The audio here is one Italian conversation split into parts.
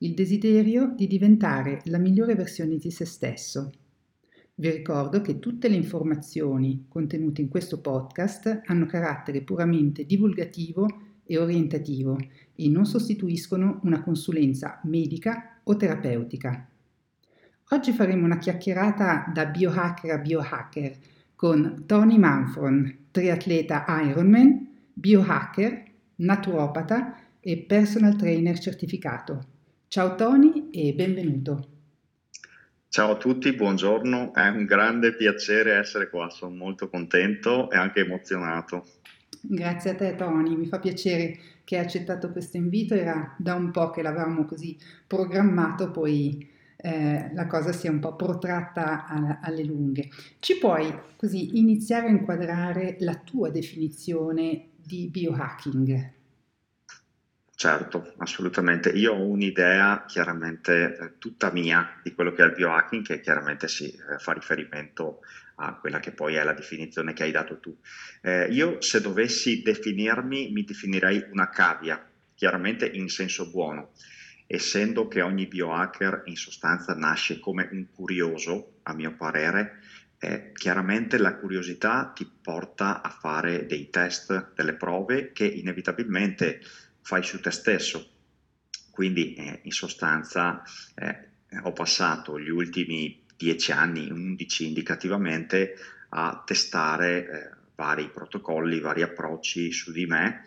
il desiderio di diventare la migliore versione di se stesso. Vi ricordo che tutte le informazioni contenute in questo podcast hanno carattere puramente divulgativo e orientativo e non sostituiscono una consulenza medica o terapeutica. Oggi faremo una chiacchierata da biohacker a biohacker con Tony Manfron, triatleta Ironman, biohacker, naturopata e personal trainer certificato. Ciao Tony e benvenuto. Ciao a tutti, buongiorno, è un grande piacere essere qua, sono molto contento e anche emozionato. Grazie a te Tony, mi fa piacere che hai accettato questo invito, era da un po' che l'avevamo così programmato, poi eh, la cosa si è un po' protratta a, alle lunghe. Ci puoi così iniziare a inquadrare la tua definizione di biohacking? Certo, assolutamente. Io ho un'idea chiaramente eh, tutta mia di quello che è il biohacking, che chiaramente si eh, fa riferimento a quella che poi è la definizione che hai dato tu. Eh, io se dovessi definirmi, mi definirei una cavia, chiaramente in senso buono, essendo che ogni biohacker in sostanza nasce come un curioso, a mio parere, eh, chiaramente la curiosità ti porta a fare dei test, delle prove che inevitabilmente fai su te stesso. Quindi eh, in sostanza eh, ho passato gli ultimi 10 anni, 11 indicativamente, a testare eh, vari protocolli, vari approcci su di me.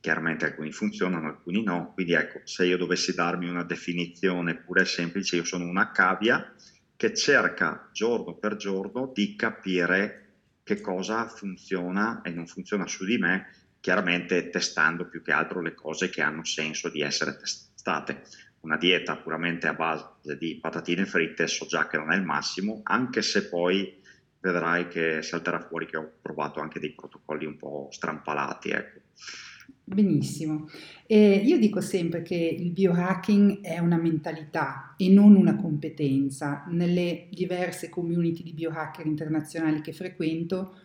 Chiaramente alcuni funzionano, alcuni no. Quindi ecco, se io dovessi darmi una definizione pure semplice, io sono una cavia che cerca giorno per giorno di capire che cosa funziona e non funziona su di me chiaramente testando più che altro le cose che hanno senso di essere testate. Una dieta puramente a base di patatine fritte so già che non è il massimo, anche se poi vedrai che salterà fuori che ho provato anche dei protocolli un po' strampalati. Ecco. Benissimo. E io dico sempre che il biohacking è una mentalità e non una competenza. Nelle diverse community di biohacker internazionali che frequento,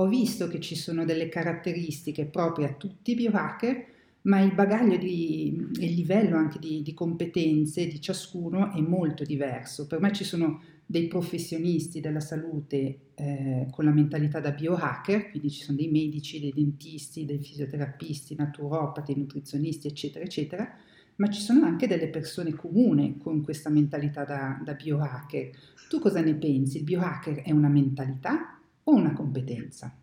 ho visto che ci sono delle caratteristiche proprie a tutti i biohacker, ma il bagaglio di, il livello anche di, di, competenze di ciascuno è molto diverso. Per me ci sono dei professionisti della salute eh, con la mentalità da biohacker, quindi ci sono dei medici, dei dentisti, dei fisioterapisti, naturopati, nutrizionisti, eccetera, eccetera, ma ci sono anche delle persone comuni con questa mentalità da, da biohacker. Tu cosa ne pensi? Il biohacker è una mentalità una competenza?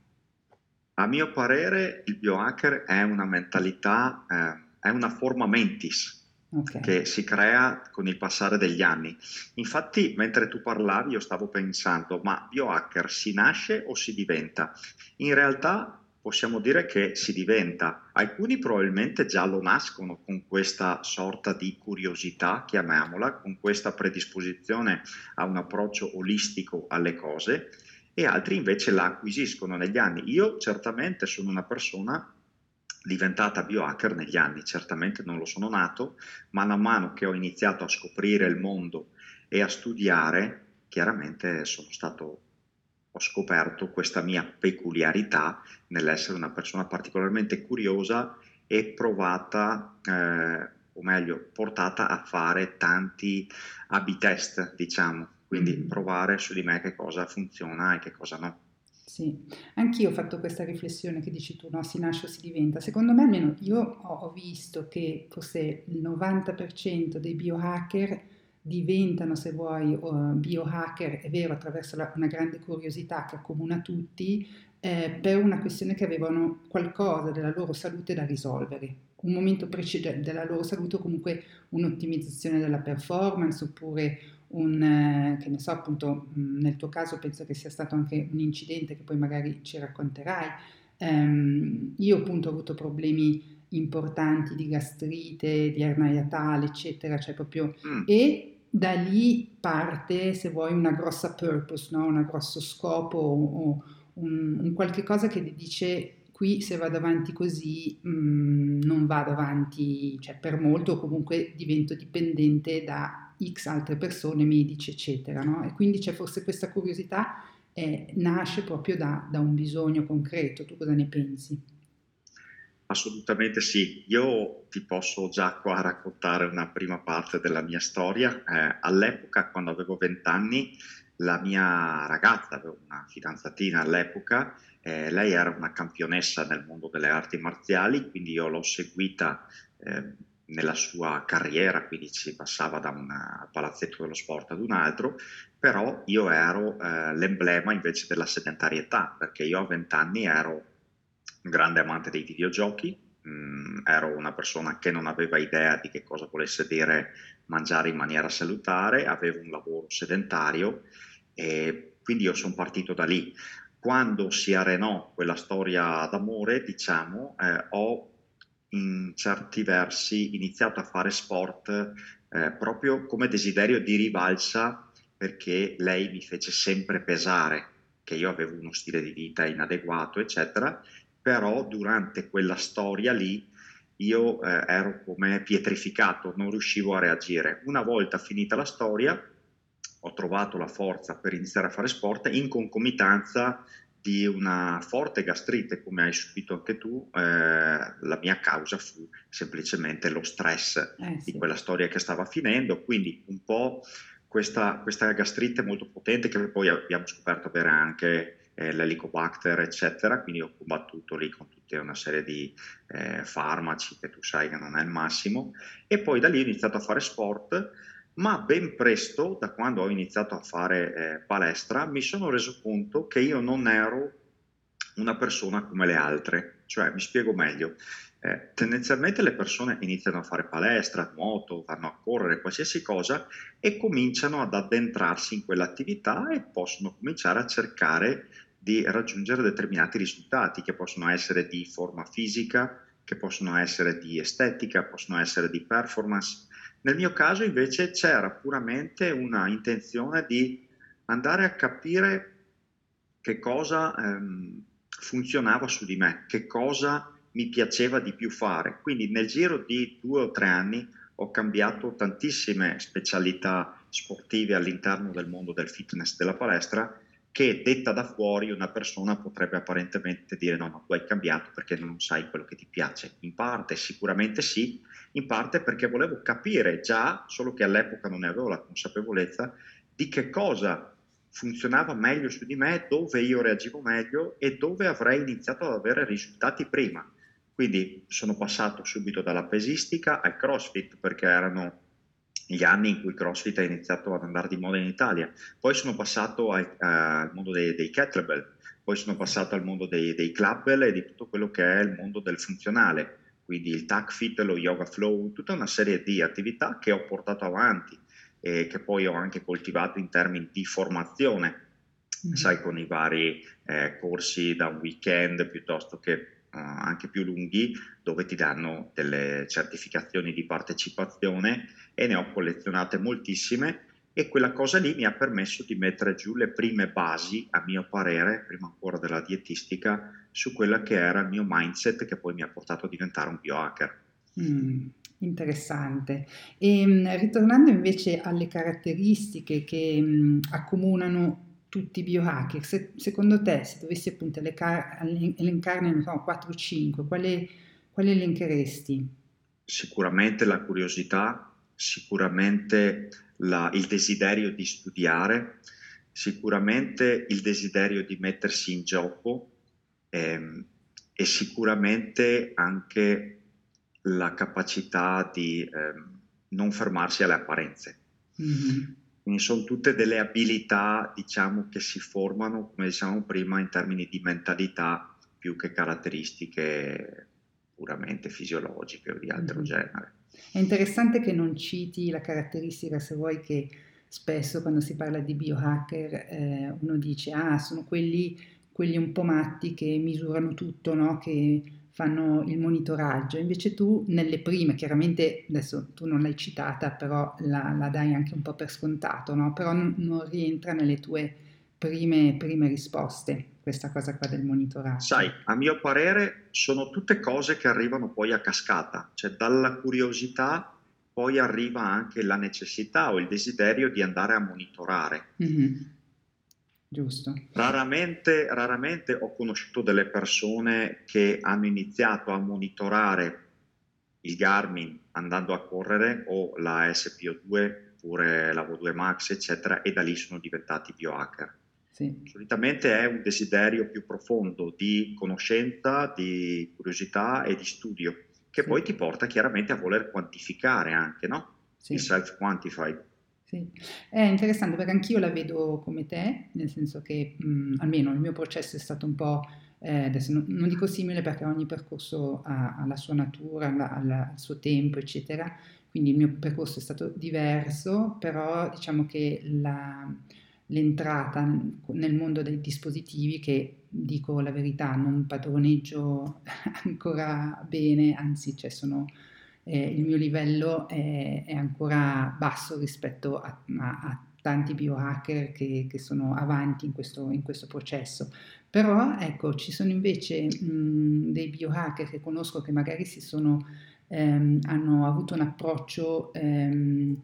A mio parere il biohacker è una mentalità, eh, è una forma mentis okay. che si crea con il passare degli anni. Infatti mentre tu parlavi io stavo pensando, ma biohacker si nasce o si diventa? In realtà possiamo dire che si diventa. Alcuni probabilmente già lo nascono con questa sorta di curiosità, chiamiamola, con questa predisposizione a un approccio olistico alle cose e altri invece la acquisiscono negli anni. Io certamente sono una persona diventata biohacker negli anni, certamente non lo sono nato, ma man mano che ho iniziato a scoprire il mondo e a studiare, chiaramente sono stato ho scoperto questa mia peculiarità nell'essere una persona particolarmente curiosa e provata, eh, o meglio, portata a fare tanti abitest, diciamo, quindi provare su di me che cosa funziona e che cosa no. Sì, anch'io ho fatto questa riflessione che dici tu, no? Si nasce o si diventa. Secondo me, almeno io ho visto che forse il 90% dei biohacker diventano, se vuoi, biohacker, è vero, attraverso la, una grande curiosità che accomuna tutti, eh, per una questione che avevano qualcosa della loro salute da risolvere, un momento precedente della loro salute o comunque un'ottimizzazione della performance oppure un, eh, che ne so, appunto, mm, nel tuo caso penso che sia stato anche un incidente che poi magari ci racconterai. Um, io appunto ho avuto problemi importanti di gastrite, di ernia tale, eccetera, cioè proprio... Mm. E da lì parte, se vuoi, una grossa purpose, no? un grosso scopo o un, un qualche cosa che ti dice qui se vado avanti così mh, mm, non vado avanti cioè, per molto o comunque divento dipendente da X altre persone, medici, eccetera. No? E quindi c'è forse questa curiosità, eh, nasce proprio da, da un bisogno concreto. Tu cosa ne pensi? Assolutamente sì, io ti posso già qua raccontare una prima parte della mia storia. Eh, all'epoca, quando avevo 20 anni, la mia ragazza, avevo una fidanzatina all'epoca, eh, lei era una campionessa nel mondo delle arti marziali, quindi io l'ho seguita eh, nella sua carriera, quindi si passava da un palazzetto dello sport ad un altro, però io ero eh, l'emblema invece della sedentarietà, perché io a 20 anni ero un grande amante dei videogiochi, mh, mm, ero una persona che non aveva idea di che cosa volesse dire mangiare in maniera salutare, avevo un lavoro sedentario e quindi io sono partito da lì. Quando si arenò quella storia d'amore, diciamo, eh, ho in certi versi iniziato a fare sport eh, proprio come desiderio di rivalsa perché lei mi fece sempre pesare che io avevo uno stile di vita inadeguato, eccetera, però durante quella storia lì io eh, ero come pietrificato, non riuscivo a reagire. Una volta finita la storia, ho trovato la forza per iniziare a fare sport in concomitanza di una forte gastrite, come hai subito anche tu, eh, la mia causa fu semplicemente lo stress eh, sì. di quella storia che stava finendo, quindi un po' questa, questa gastrite molto potente che poi abbiamo scoperto avere anche eh, l'Helicobacter, eccetera, quindi ho combattuto lì con tutta una serie di eh, farmaci che tu sai che non è il massimo, e poi da lì ho iniziato a fare sport, ma ben presto, da quando ho iniziato a fare eh, palestra, mi sono reso conto che io non ero una persona come le altre, cioè mi spiego meglio. Eh, tendenzialmente le persone iniziano a fare palestra, nuoto, vanno a correre, qualsiasi cosa e cominciano ad addentrarsi in quell'attività e possono cominciare a cercare di raggiungere determinati risultati che possono essere di forma fisica, che possono essere di estetica, possono essere di performance. Nel mio caso invece c'era puramente una intenzione di andare a capire che cosa ehm, funzionava su di me, che cosa mi piaceva di più fare. Quindi nel giro di due o tre anni ho cambiato tantissime specialità sportive all'interno del mondo del fitness, della palestra che detta da fuori una persona potrebbe apparentemente dire no, ma tu hai cambiato perché non sai quello che ti piace. In parte sicuramente sì, in parte perché volevo capire già, solo che all'epoca non ne avevo la consapevolezza, di che cosa funzionava meglio su di me, dove io reagivo meglio e dove avrei iniziato ad avere risultati prima. Quindi sono passato subito dalla pesistica al CrossFit perché erano gli anni in cui CrossFit ha iniziato ad andare di moda in Italia. Poi sono passato al, al mondo dei, dei, kettlebell, poi sono passato al mondo dei, dei clubbell e di tutto quello che è il mondo del funzionale, quindi il TAC lo Yoga Flow, tutta una serie di attività che ho portato avanti e che poi ho anche coltivato in termini di formazione, mm. sai, con i vari eh, corsi da un weekend piuttosto che anche più lunghi dove ti danno delle certificazioni di partecipazione e ne ho collezionate moltissime e quella cosa lì mi ha permesso di mettere giù le prime basi, a mio parere, prima ancora della dietistica, su quella che era il mio mindset che poi mi ha portato a diventare un biohacker. Mm, interessante. E ehm, ritornando invece alle caratteristiche che mh, mm, accomunano tutti i biohacker, se, secondo te, se dovessi appunto elencarne, so, 4 o 5, quale, quale elencheresti? Sicuramente la curiosità, sicuramente la, il desiderio di studiare, sicuramente il desiderio di mettersi in gioco ehm, e sicuramente anche la capacità di ehm, non fermarsi alle apparenze. Mm-hmm. Quindi sono tutte delle abilità, diciamo, che si formano, come dicevamo prima, in termini di mentalità più che caratteristiche puramente fisiologiche o di altro mm-hmm. genere. È interessante che non citi la caratteristica, se vuoi, che spesso quando si parla di biohacker eh, uno dice, ah, sono quelli, quelli, un po' matti che misurano tutto, no? che fanno il monitoraggio, invece tu nelle prime, chiaramente adesso tu non l'hai citata, però la, la dai anche un po' per scontato, no? però non, non rientra nelle tue prime, prime risposte questa cosa qua del monitoraggio. Sai, a mio parere sono tutte cose che arrivano poi a cascata, cioè dalla curiosità poi arriva anche la necessità o il desiderio di andare a monitorare. Mm-hmm. Giusto. Raramente, raramente ho conosciuto delle persone che hanno iniziato a monitorare il Garmin andando a correre o la SPO2 oppure la V2 Max, eccetera, e da lì sono diventati biohacker. Sì. Solitamente è un desiderio più profondo di conoscenza, di curiosità e di studio, che sì. poi ti porta chiaramente a voler quantificare anche, no? Sì. Il self-quantified. Sì, è interessante perché anch'io la vedo come te, nel senso che mh, almeno il mio processo è stato un po', eh, adesso non, non, dico simile perché ogni percorso ha, ha la sua natura, ha, ha il suo tempo, eccetera, quindi il mio percorso è stato diverso, però diciamo che la, l'entrata nel mondo dei dispositivi che dico la verità non padroneggio ancora bene, anzi cioè sono eh, il mio livello è, è, ancora basso rispetto a, a, a tanti biohacker che, che, sono avanti in questo, in questo, processo. Però ecco, ci sono invece mh, dei biohacker che conosco che magari sono, ehm, hanno avuto un approccio ehm,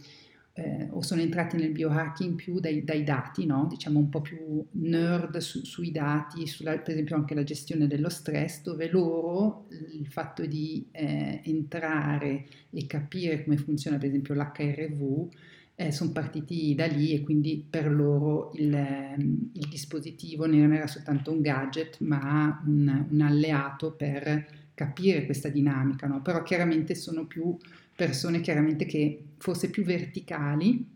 eh, o sono entrati nel biohacking più dai, dai dati, no? diciamo un po' più nerd su, sui dati, sulla, per esempio anche la gestione dello stress, dove loro il fatto di eh, entrare e capire come funziona per esempio l'HRV eh, sono partiti da lì e quindi per loro il, ehm, il, dispositivo non era soltanto un gadget ma un, un alleato per capire questa dinamica, no? però chiaramente sono più persone chiaramente che forse più verticali,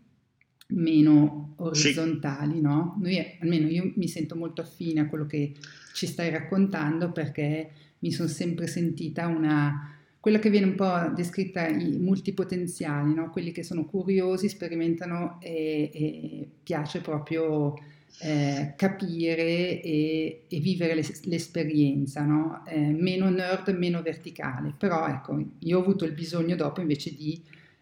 meno orizzontali, sì. no? Noi, almeno io mi sento molto affine a quello che ci stai raccontando perché mi sono sempre sentita una quella che viene un po' descritta i multipotenziali, no? quelli che sono curiosi, sperimentano e, e piace proprio eh, capire e, e vivere l'es- l'esperienza, no? eh, meno nerd, meno verticale. Però ecco, io ho avuto il bisogno dopo invece di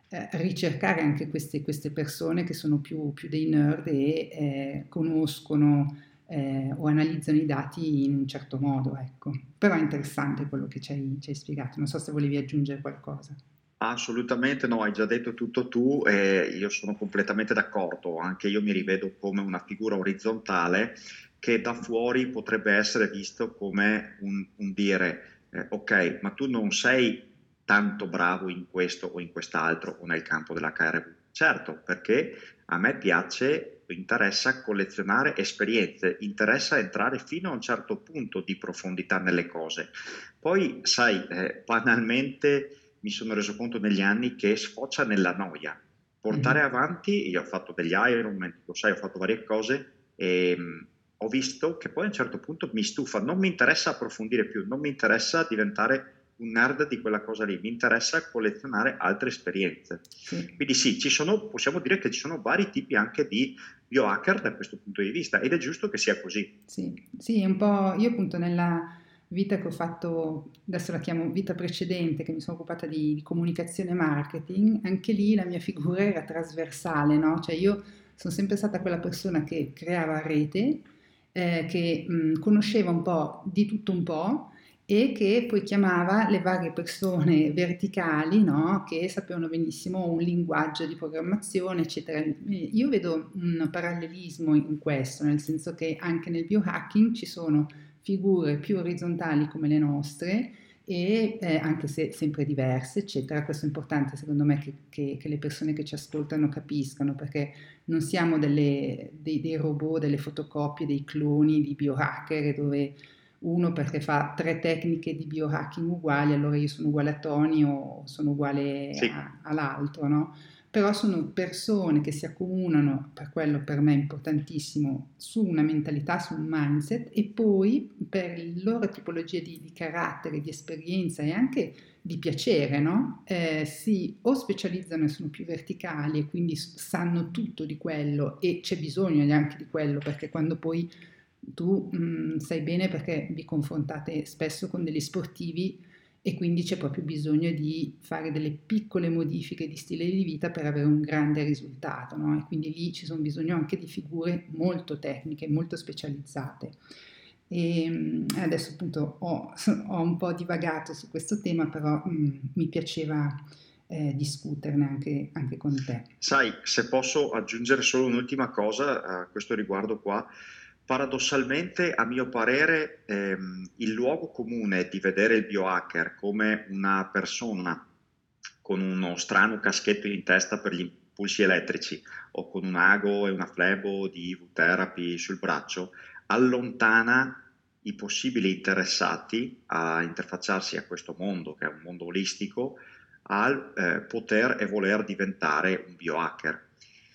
eh, ricercare anche queste, queste, persone che sono più, più dei nerd e eh, conoscono eh, o analizzano i dati in un certo modo. Ecco. Però è interessante quello che ci hai, ci hai spiegato. Non so se volevi aggiungere qualcosa. Assolutamente no, hai già detto tutto tu e io sono completamente d'accordo, anche io mi rivedo come una figura orizzontale che da fuori potrebbe essere visto come un, un dire eh, ok, ma tu non sei tanto bravo in questo o in quest'altro o nel campo della KRV. Certo, perché a me piace, interessa collezionare esperienze, interessa entrare fino a un certo punto di profondità nelle cose. Poi, sai, eh, banalmente mi sono reso conto negli anni che sfocia nella noia. Portare mm-hmm. avanti, io ho fatto degli Ironman, lo sai, ho fatto varie cose e um, ho visto che poi a un certo punto mi stufa, non mi interessa approfondire più, non mi interessa diventare un nerd di quella cosa lì, mi interessa collezionare altre esperienze. Sì. Quindi sì, ci sono, possiamo dire che ci sono vari tipi anche di biohacker da questo punto di vista ed è giusto che sia così. Sì, sì un po' io appunto nella vita che ho fatto, adesso la chiamo vita precedente, che mi sono occupata di, di comunicazione e marketing, anche lì la mia figura era trasversale, no? Cioè io sono sempre stata quella persona che creava rete, eh, che mh, conosceva un po' di tutto un po' e che poi chiamava le varie persone verticali no? che sapevano benissimo un linguaggio di programmazione, eccetera. Io vedo un parallelismo in questo, nel senso che anche nel biohacking ci sono figure più orizzontali come le nostre e eh, anche se sempre diverse, eccetera. Questo è importante secondo me che, che, che le persone che ci ascoltano capiscano perché non siamo delle, dei, dei, robot, delle fotocopie, dei cloni di biohacker dove uno perché fa tre tecniche di biohacking uguali, allora io sono uguale a Tony o sono uguale sì. a, all'altro, no? però sono persone che si accomunano, per quello per me è importantissimo, su una mentalità, su un mindset e poi per le loro tipologie di, di carattere, di esperienza e anche di piacere, no? eh, si o specializzano e sono più verticali e quindi sanno tutto di quello e c'è bisogno anche di quello perché quando poi tu mh, mm, sai bene perché vi confrontate spesso con degli sportivi e quindi c'è proprio bisogno di fare delle piccole modifiche di stile di vita per avere un grande risultato, no? E quindi lì ci sono bisogno anche di figure molto tecniche, molto specializzate. E mm, adesso appunto ho, ho un po' divagato su questo tema, però mh, mm, mi piaceva eh, discuterne anche, anche, con te. Sai, se posso aggiungere solo un'ultima cosa a questo riguardo qua, Paradossalmente, a mio parere, ehm, il luogo comune di vedere il biohacker come una persona con uno strano caschetto in testa per gli impulsi elettrici o con un ago e una flebo di IV-therapy sul braccio allontana i possibili interessati a interfacciarsi a questo mondo, che è un mondo olistico, al eh, poter e voler diventare un biohacker.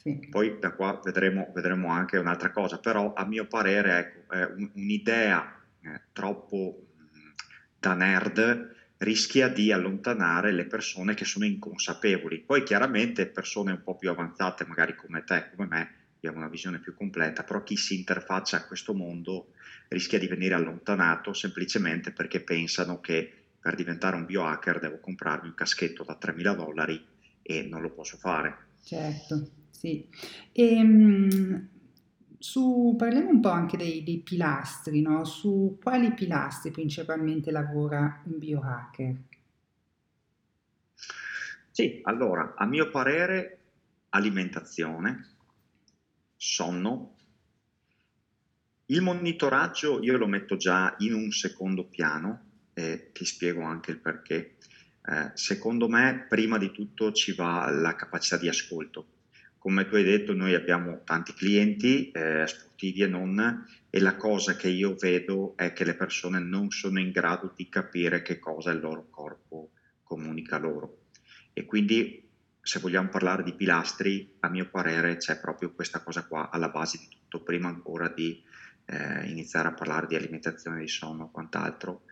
Sì. Poi da qua vedremo, vedremo, anche un'altra cosa, però a mio parere ecco, un, un'idea eh, troppo mh, da nerd rischia di allontanare le persone che sono inconsapevoli. Poi chiaramente persone un po' più avanzate, magari come te, come me, abbiamo una visione più completa, però chi si interfaccia a questo mondo rischia di venire allontanato semplicemente perché pensano che per diventare un biohacker devo comprarmi un caschetto da 3.000 dollari e non lo posso fare. Certo. Sì. E, ehm, su, parliamo un po' anche dei, dei pilastri, no? Su quali pilastri principalmente lavora un biohacker? Sì, allora, a mio parere, alimentazione, sonno, il monitoraggio io lo metto già in un secondo piano e ti spiego anche il perché. Eh, secondo me, prima di tutto ci va la capacità di ascolto come tu hai detto, noi abbiamo tanti clienti eh, sportivi e non, e la cosa che io vedo è che le persone non sono in grado di capire che cosa il loro corpo comunica loro. E quindi, se vogliamo parlare di pilastri, a mio parere c'è proprio questa cosa qua alla base di tutto, prima ancora di eh, iniziare a parlare di alimentazione, di sonno quant'altro,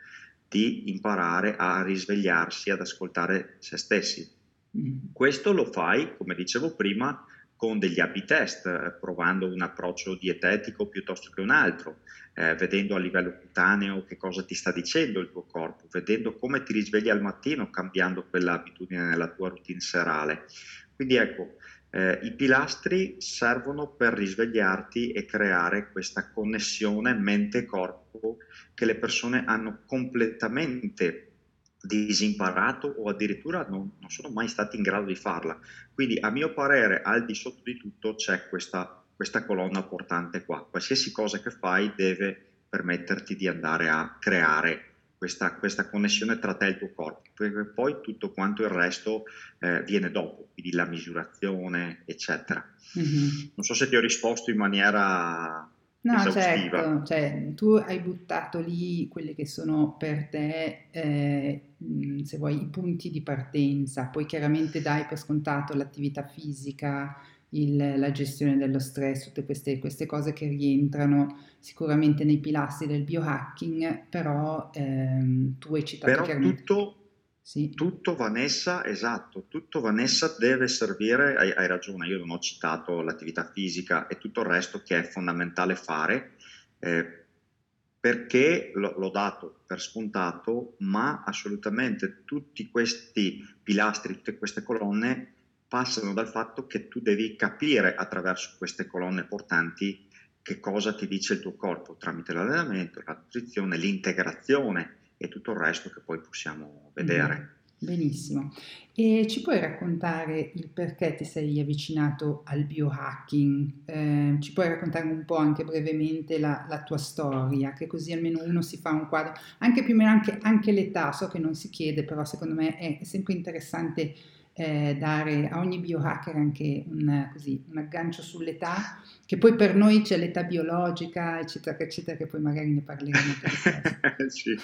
di imparare a risvegliarsi, ad ascoltare se stessi. Mm. Questo lo fai, come dicevo prima, con degli A-B test, eh, provando un approccio dietetico piuttosto che un altro, eh, vedendo a livello cutaneo che cosa ti sta dicendo il tuo corpo, vedendo come ti risvegli al mattino cambiando quell'abitudine nella tua routine serale. Quindi ecco, eh, i pilastri servono per risvegliarti e creare questa connessione mente-corpo che le persone hanno completamente disimparato o addirittura non, non, sono mai stati in grado di farla. Quindi a mio parere al di sotto di tutto c'è questa, questa colonna portante qua. Qualsiasi cosa che fai deve permetterti di andare a creare questa, questa, connessione tra te e il tuo corpo, perché poi tutto quanto il resto eh, viene dopo, quindi la misurazione, eccetera. Mm-hmm. Non so se ti ho risposto in maniera No, certo, cioè, tu hai buttato lì quelli che sono per te, eh, se vuoi, i punti di partenza, poi chiaramente dai per scontato l'attività fisica, il, la gestione dello stress, tutte queste, queste, cose che rientrano sicuramente nei pilastri del biohacking, però ehm, tu hai citato però chiaramente... Tutto sì. Tutto Vanessa, esatto, tutto Vanessa deve servire, hai, hai, ragione, io non ho citato l'attività fisica e tutto il resto che è fondamentale fare, eh, perché l- l'ho dato per scontato, ma assolutamente tutti questi pilastri, tutte queste colonne passano dal fatto che tu devi capire attraverso queste colonne portanti che cosa ti dice il tuo corpo tramite l'allenamento, la nutrizione, l'integrazione e tutto il resto che poi possiamo vedere. Mm. Benissimo. E ci puoi raccontare il perché ti sei avvicinato al biohacking? Eh, ci puoi raccontare un po' anche brevemente la, la, tua storia, che così almeno uno si fa un quadro, anche più o meno anche, anche l'età, so che non si chiede, però secondo me è sempre interessante eh, dare a ogni biohacker anche un, così, un aggancio sull'età, che poi per noi c'è l'età biologica, eccetera, eccetera, che poi magari ne parleremo. sì,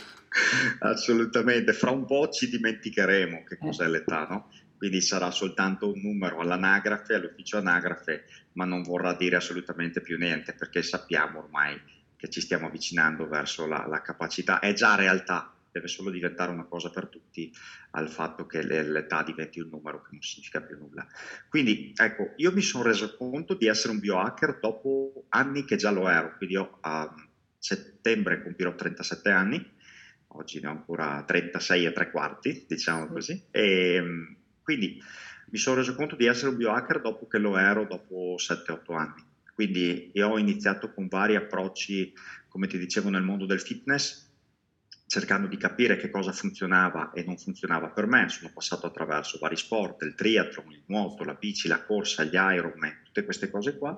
assolutamente. Fra un po' ci dimenticheremo che cos'è eh. l'età, no? Quindi sarà soltanto un numero all'anagrafe, all'ufficio anagrafe, ma non vorrà dire assolutamente più niente, perché sappiamo ormai che ci stiamo avvicinando verso la, la capacità, è già realtà, deve solo diventare una cosa per tutti al fatto che l'età diventi un numero che non significa più nulla. Quindi ecco, io mi sono reso conto di essere un biohacker dopo anni che già lo ero, quindi io um, settembre compirò 37 anni, oggi ne ho ancora 36 e tre quarti, diciamo così, e ehm, quindi mi sono reso conto di essere un biohacker dopo che lo ero dopo 7-8 anni. Quindi io ho iniziato con vari approcci, come ti dicevo, nel mondo del fitness, cercando di capire che cosa funzionava e non funzionava per me. Sono passato attraverso vari sport, il triathlon, il nuoto, la bici, la corsa, gli Ironman, tutte queste cose qua,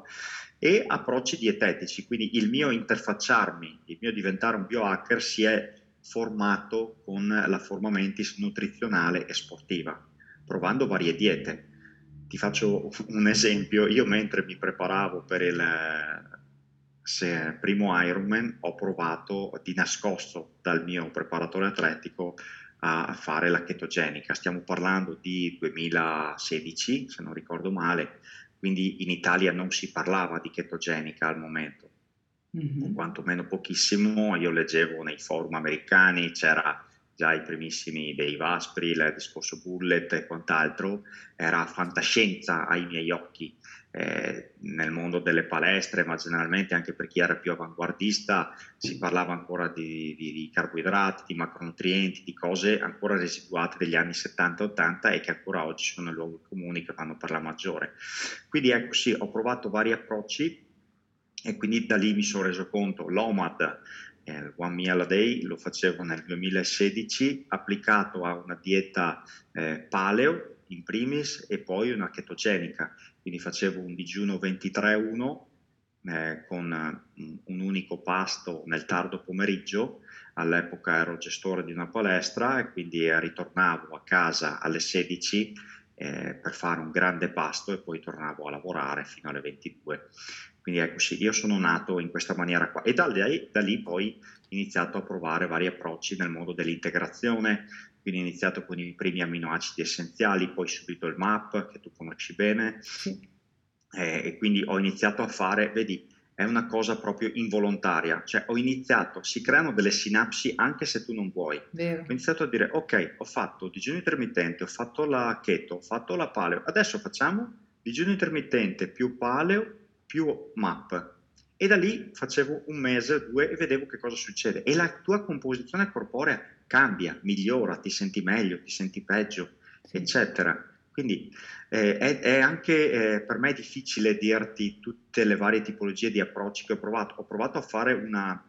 e approcci dietetici. Quindi il mio interfacciarmi, il mio diventare un biohacker si è formato con la forma mentis nutrizionale e sportiva, provando varie diete. Ti faccio un esempio, io mentre mi preparavo per il primo Ironman ho provato di nascosto dal mio preparatore atletico a fare la chetogenica. Stiamo parlando di 2016, se non ricordo male, quindi in Italia non si parlava di chetogenica al momento mm-hmm. quantomeno pochissimo. Io leggevo nei forum americani, c'era già i primissimi dei Vaspri, il discorso Bullet e quant'altro, era fantascienza ai miei occhi. Eh, nel mondo delle palestre, ma generalmente anche per chi era più avanguardista, si parlava ancora di, di, di carboidrati, di macronutrienti, di cose ancora residuate degli anni 70-80 e che ancora oggi sono luoghi comuni che vanno per la maggiore. Quindi ecco sì, ho provato vari approcci e quindi da lì mi sono reso conto, l'OMAD, eh, One Meal a Day, lo facevo nel 2016, applicato a una dieta eh, paleo in primis e poi una chetogenica, quindi facevo un digiuno 23-1 eh, con un, un unico pasto nel tardo pomeriggio, all'epoca ero gestore di una palestra e quindi ritornavo a casa alle 16 eh, per fare un grande pasto e poi tornavo a lavorare fino alle 22. Quindi ecco sì, io sono nato in questa maniera qua e da lì, da lì poi ho iniziato a provare vari approcci nel mondo dell'integrazione, quindi ho iniziato con i primi aminoacidi essenziali, poi subito il MAP che tu conosci bene sì. eh, e quindi ho iniziato a fare, vedi, è una cosa proprio involontaria, cioè ho iniziato, si creano delle sinapsi anche se tu non vuoi. Vero. Ho iniziato a dire ok, ho fatto digiuno intermittente, ho fatto la keto, ho fatto la paleo, adesso facciamo digiuno intermittente più paleo più map e da lì facevo un mese, due e vedevo che cosa succede e la tua composizione corporea cambia, migliora, ti senti meglio, ti senti peggio, eccetera. Quindi eh, è, è, anche eh, per me difficile dirti tutte le varie tipologie di approcci che ho provato. Ho provato a fare una,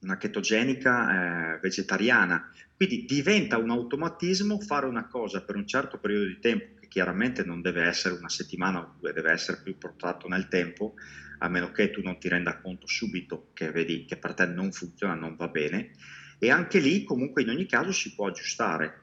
una chetogenica eh, vegetariana, quindi diventa un automatismo fare una cosa per un certo periodo di tempo chiaramente non deve essere una settimana o due, deve essere più portato nel tempo, a meno che tu non ti renda conto subito che vedi che per te non funziona, non va bene. E anche lì comunque in ogni caso si può aggiustare.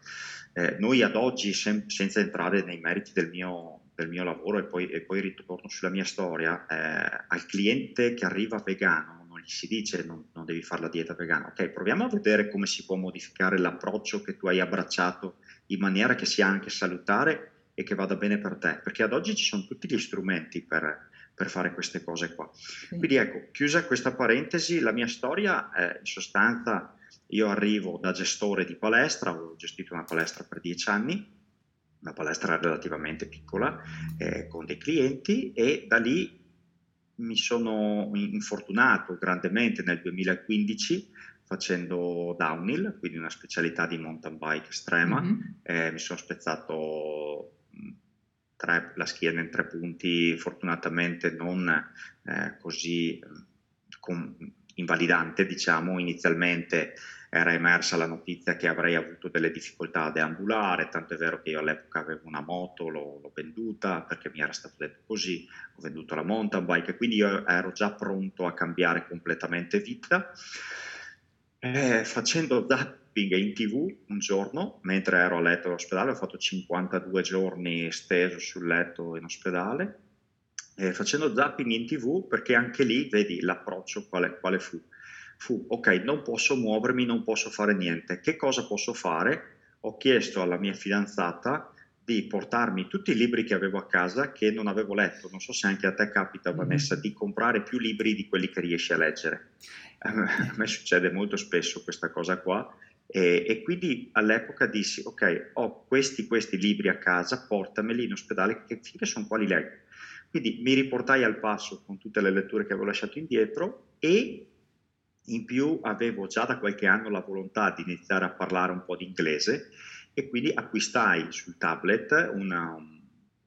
Eh, noi ad oggi, sem- senza entrare nei meriti del mio, del mio lavoro e poi, e poi, ritorno sulla mia storia, eh, al cliente che arriva vegano non gli si dice non, non devi fare la dieta vegana, ok, proviamo a vedere come si può modificare l'approccio che tu hai abbracciato in maniera che sia anche salutare e che vada bene per te, perché ad oggi ci sono tutti gli strumenti per, per fare queste cose qua. Quindi ecco, chiusa questa parentesi, la mia storia è in sostanza, io arrivo da gestore di palestra, ho gestito una palestra per dieci anni, una palestra relativamente piccola, eh, con dei clienti e da lì mi sono infortunato grandemente nel 2015 facendo downhill, quindi una specialità di mountain bike estrema, mm-hmm. eh, mi sono spezzato tre, la schiena in tre punti, fortunatamente non eh, così com, invalidante, diciamo, inizialmente era emersa la notizia che avrei avuto delle difficoltà a deambulare, tanto è vero che io all'epoca avevo una moto, l'ho, l'ho venduta perché mi era stato detto così, ho venduto la mountain bike, quindi io ero già pronto a cambiare completamente vita. Eh, facendo zapping in tv un giorno, mentre ero a letto all'ospedale, ho fatto 52 giorni steso sul letto in ospedale, eh, facendo zapping in tv perché anche lì vedi l'approccio quale, quale fu. Fu, ok, non posso muovermi, non posso fare niente, che cosa posso fare? Ho chiesto alla mia fidanzata di portarmi tutti i libri che avevo a casa che non avevo letto. Non so se anche a te capita, mm-hmm. Vanessa, di comprare più libri di quelli che riesci a leggere. A me succede molto spesso questa cosa qua e, e, quindi all'epoca dissi, ok, ho questi, questi libri a casa, portameli in ospedale, che finché sono quali leggo. Quindi mi riportai al passo con tutte le letture che avevo lasciato indietro e In più avevo già da qualche anno la volontà di iniziare a parlare un po' di inglese e quindi acquistai sul tablet una, un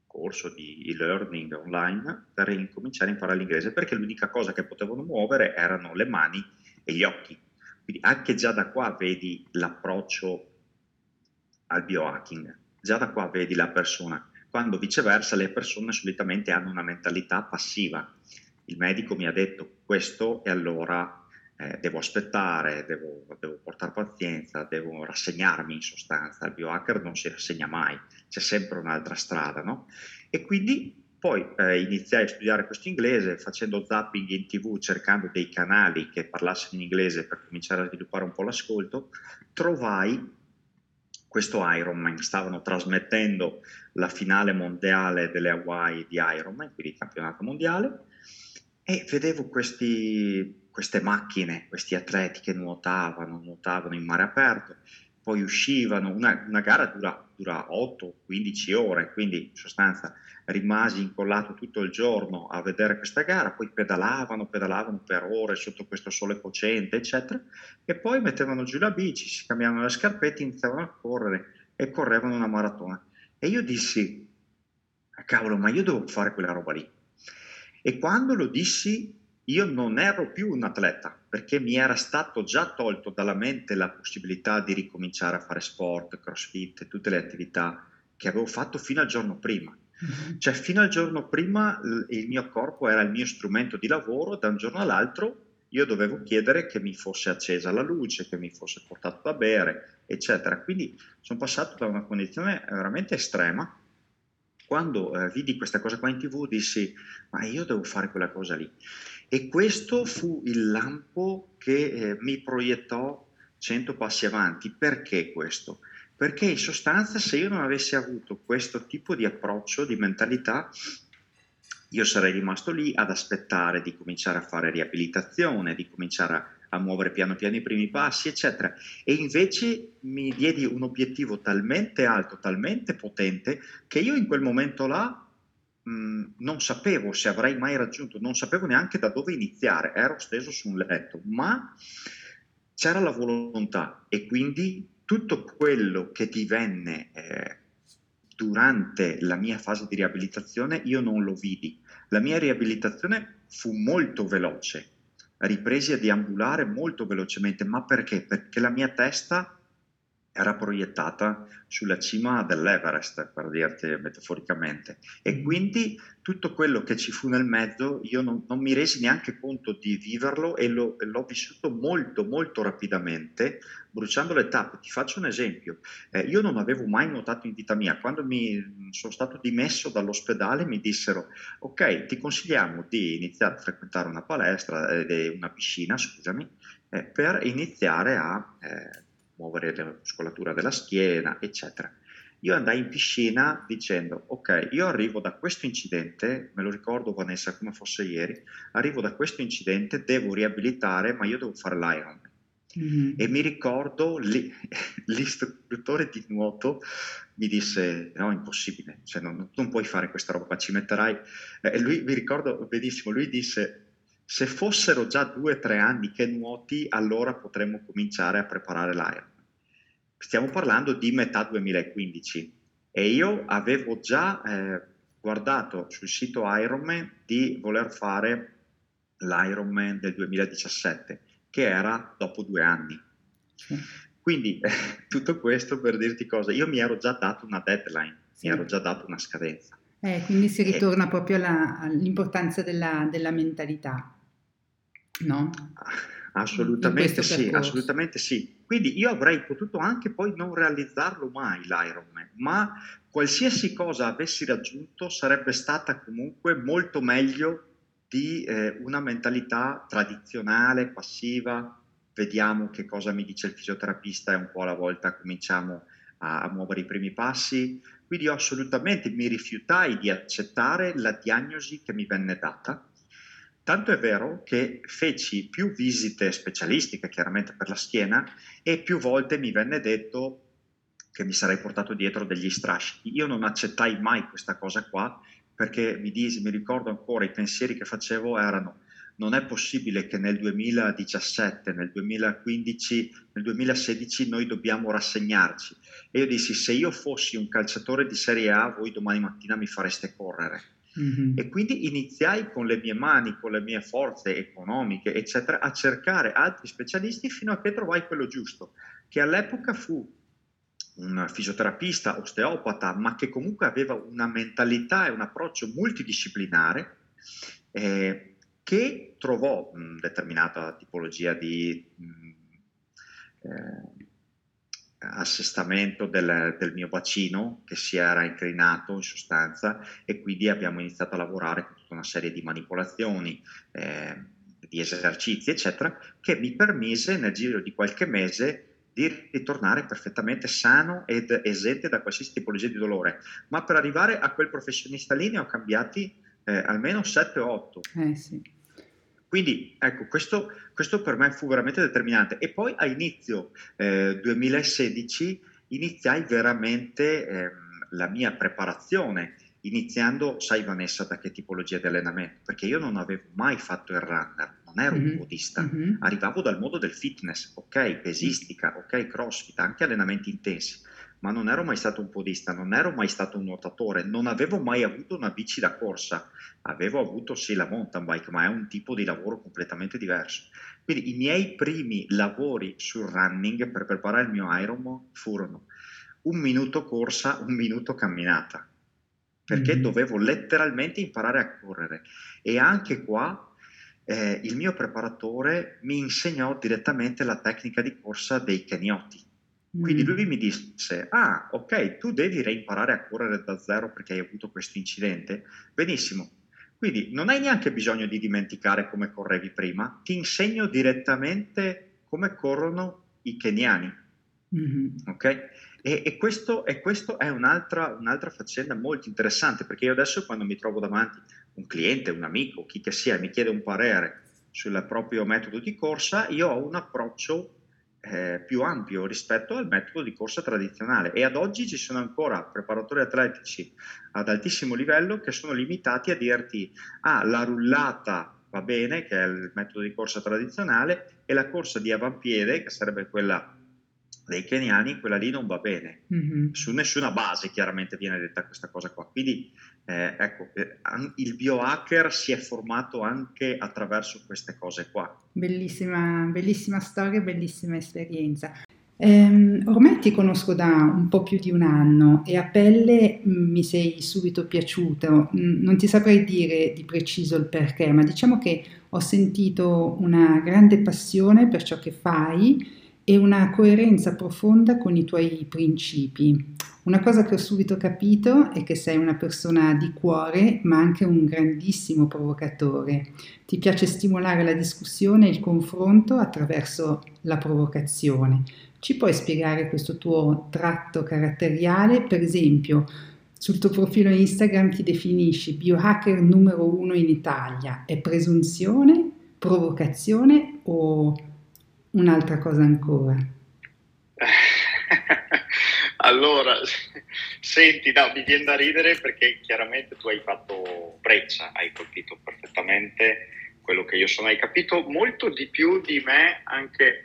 corso di e-learning online per incominciare a imparare l'inglese perché l'unica cosa che potevano muovere erano le mani e gli occhi. Quindi anche già da qua vedi l'approccio al biohacking, già da qua vedi la persona, quando viceversa le persone solitamente hanno una mentalità passiva. Il medico mi ha detto questo e allora eh, devo aspettare, devo, devo, portare pazienza, devo rassegnarmi in sostanza. Il biohacker non si rassegna mai, c'è sempre un'altra strada, no? E quindi poi eh, iniziai a studiare questo inglese facendo zapping in tv, cercando dei canali che parlassero in inglese per cominciare a sviluppare un po' l'ascolto, trovai questo Ironman, stavano trasmettendo la finale mondiale delle Hawaii di Ironman, quindi il campionato mondiale, e vedevo questi queste macchine, questi atleti che nuotavano, nuotavano in mare aperto, poi uscivano, una, una gara dura, dura 8-15 ore, quindi in sostanza rimasi incollato tutto il giorno a vedere questa gara, poi pedalavano, pedalavano per ore sotto questo sole cocente, eccetera, e poi mettevano giù la bici, si cambiavano le scarpette, iniziavano a correre e correvano una maratona. E io dissi, cavolo, ma io devo fare quella roba lì. E quando lo dissi io non ero più un atleta perché mi era stato già tolto dalla mente la possibilità di ricominciare a fare sport, crossfit tutte le attività che avevo fatto fino al giorno prima. Mm-hmm. Cioè fino al giorno prima il mio corpo era il mio strumento di lavoro, da un giorno all'altro io dovevo chiedere che mi fosse accesa la luce, che mi fosse portato da bere, eccetera. Quindi sono passato da una condizione veramente estrema. Quando eh, vidi questa cosa qua in tv dissi, ma io devo fare quella cosa lì. E questo fu il lampo che eh, mi proiettò cento passi avanti. Perché questo? Perché in sostanza se io non avessi avuto questo tipo di approccio, di mentalità, io sarei rimasto lì ad aspettare di cominciare a fare riabilitazione, di cominciare a, a muovere piano piano i primi passi, eccetera. E invece mi diedi un obiettivo talmente alto, talmente potente, che io in quel momento là non sapevo se avrei mai raggiunto, non sapevo neanche da dove iniziare, ero steso su un letto, ma c'era la volontà e quindi tutto quello che divenne eh, durante la mia fase di riabilitazione io non lo vidi. La mia riabilitazione fu molto veloce, ripresi a deambulare molto velocemente, ma perché? Perché la mia testa era proiettata sulla cima dell'Everest, per dirti metaforicamente. E mm. quindi tutto quello che ci fu nel mezzo, io non, non mi resi neanche conto di viverlo e, lo, l'ho vissuto molto, molto rapidamente, bruciando le tappe. Ti faccio un esempio. Eh, io non avevo mai nuotato in vita mia. Quando mi sono stato dimesso dall'ospedale mi dissero, ok, ti consigliamo di iniziare a frequentare una palestra, eh, una piscina, scusami, eh, per iniziare a eh, muovere la muscolatura della schiena, eccetera. Io andai in piscina dicendo, ok, io arrivo da questo incidente, me lo ricordo Vanessa come fosse ieri, arrivo da questo incidente, devo riabilitare, ma io devo fare l'Ironman. Mm-hmm. E mi ricordo lì, l'istruttore di nuoto mi disse: No, impossibile, cioè non, non, puoi fare questa roba, ci metterai. E lui mi ricordo benissimo, lui disse: se fossero già due o tre anni che nuoti, allora potremmo cominciare a preparare l'Ironman. Stiamo parlando di metà 2015 e io avevo già eh, guardato sul sito Ironman di voler fare l'Ironman del 2017, che era dopo due anni. Quindi tutto questo per dirti cosa, io mi ero già dato una deadline, sì. mi ero già dato una scadenza. Eh, quindi si ritorna e... proprio alla, all'importanza della, della mentalità no? Assolutamente sì, assolutamente sì. Quindi io avrei potuto anche poi non realizzarlo mai l'Ironman, ma qualsiasi cosa avessi raggiunto sarebbe stata comunque molto meglio di eh, una mentalità tradizionale, passiva, vediamo che cosa mi dice il fisioterapista e un po' alla volta cominciamo a, a muovere i primi passi. Quindi io assolutamente mi rifiutai di accettare la diagnosi che mi venne data Tanto è vero che feci più visite specialistiche, chiaramente per la schiena, e più volte mi venne detto che mi sarei portato dietro degli strascichi. Io non accettai mai questa cosa qua perché mi, disi, mi ricordo ancora i pensieri che facevo erano non è possibile che nel 2017, nel 2015, nel 2016 noi dobbiamo rassegnarci. E io dissi, se io fossi un calciatore di Serie A, voi domani mattina mi fareste correre. Mm-hmm. E quindi iniziai con le mie mani, con le mie forze economiche, eccetera, a cercare altri specialisti fino a che trovai quello giusto, che all'epoca fu un fisioterapista, osteopata, ma che comunque aveva una mentalità e un approccio multidisciplinare eh, che trovò una determinata tipologia di mh, eh, assestamento del, del, mio bacino che si era inclinato in sostanza e quindi abbiamo iniziato a lavorare con tutta una serie di manipolazioni, eh, di esercizi, eccetera, che mi permise nel giro di qualche mese di ritornare perfettamente sano ed esente da qualsiasi tipologia di dolore. Ma per arrivare a quel professionista lì ne ho cambiati eh, almeno 7 o 8. Eh sì. Quindi ecco, questo, questo, per me fu veramente determinante. E poi a inizio eh, 2016 iniziai veramente eh, la mia preparazione, iniziando, sai Vanessa, da che tipologia di allenamento? Perché io non avevo mai fatto il runner, non ero mm-hmm. un podista, mm-hmm. arrivavo dal mondo del fitness, ok, pesistica, ok, crossfit, anche allenamenti intensi, ma non ero mai stato un podista, non ero mai stato un nuotatore, non avevo mai avuto una bici da corsa, avevo avuto sì la mountain bike, ma è un tipo di lavoro completamente diverso. Quindi i miei primi lavori sul running per preparare il mio Ironman furono un minuto corsa, un minuto camminata, perché mm-hmm. dovevo letteralmente imparare a correre e anche qua eh, il mio preparatore mi insegnò direttamente la tecnica di corsa dei canioti. Quindi mm. lui mi disse, ah ok, tu devi reimparare a correre da zero perché hai avuto questo incidente. Benissimo. Quindi non hai neanche bisogno di dimenticare come correvi prima, ti insegno direttamente come corrono i keniani. Mm-hmm. Ok? E, e, questo, e questo, è un'altra, un'altra faccenda molto interessante perché io adesso quando mi trovo davanti un cliente, un amico, chi che sia, mi chiede un parere sul proprio metodo di corsa, io ho un approccio eh, più ampio rispetto al metodo di corsa tradizionale. E ad oggi ci sono ancora preparatori atletici ad altissimo livello che sono limitati a dirti ah la rullata va bene che è il metodo di corsa tradizionale e la corsa di avampiede che sarebbe quella dei keniani quella lì non va bene. Mm-hmm. su nessuna base chiaramente viene detta questa cosa qua. Quindi eh, ecco, eh, il biohacker si è formato anche attraverso queste cose qua. Bellissima, bellissima storia, bellissima esperienza. Eh, ormai ti conosco da un po' più di un anno e a pelle mm, mi sei subito piaciuto. Mm, non ti saprei dire di preciso il perché, ma diciamo che ho sentito una grande passione per ciò che fai e una coerenza profonda con i tuoi principi. Una cosa che ho subito capito è che sei una persona di cuore, ma anche un grandissimo provocatore. Ti piace stimolare la discussione e il confronto attraverso la provocazione. Ci puoi spiegare questo tuo tratto caratteriale? Per esempio, sul tuo profilo Instagram ti definisci biohacker numero uno in Italia. È presunzione, provocazione o un'altra cosa ancora? Allora, senti, no, mi viene da ridere perché chiaramente tu hai fatto breccia, hai colpito perfettamente quello che io sono, hai capito molto di più di me anche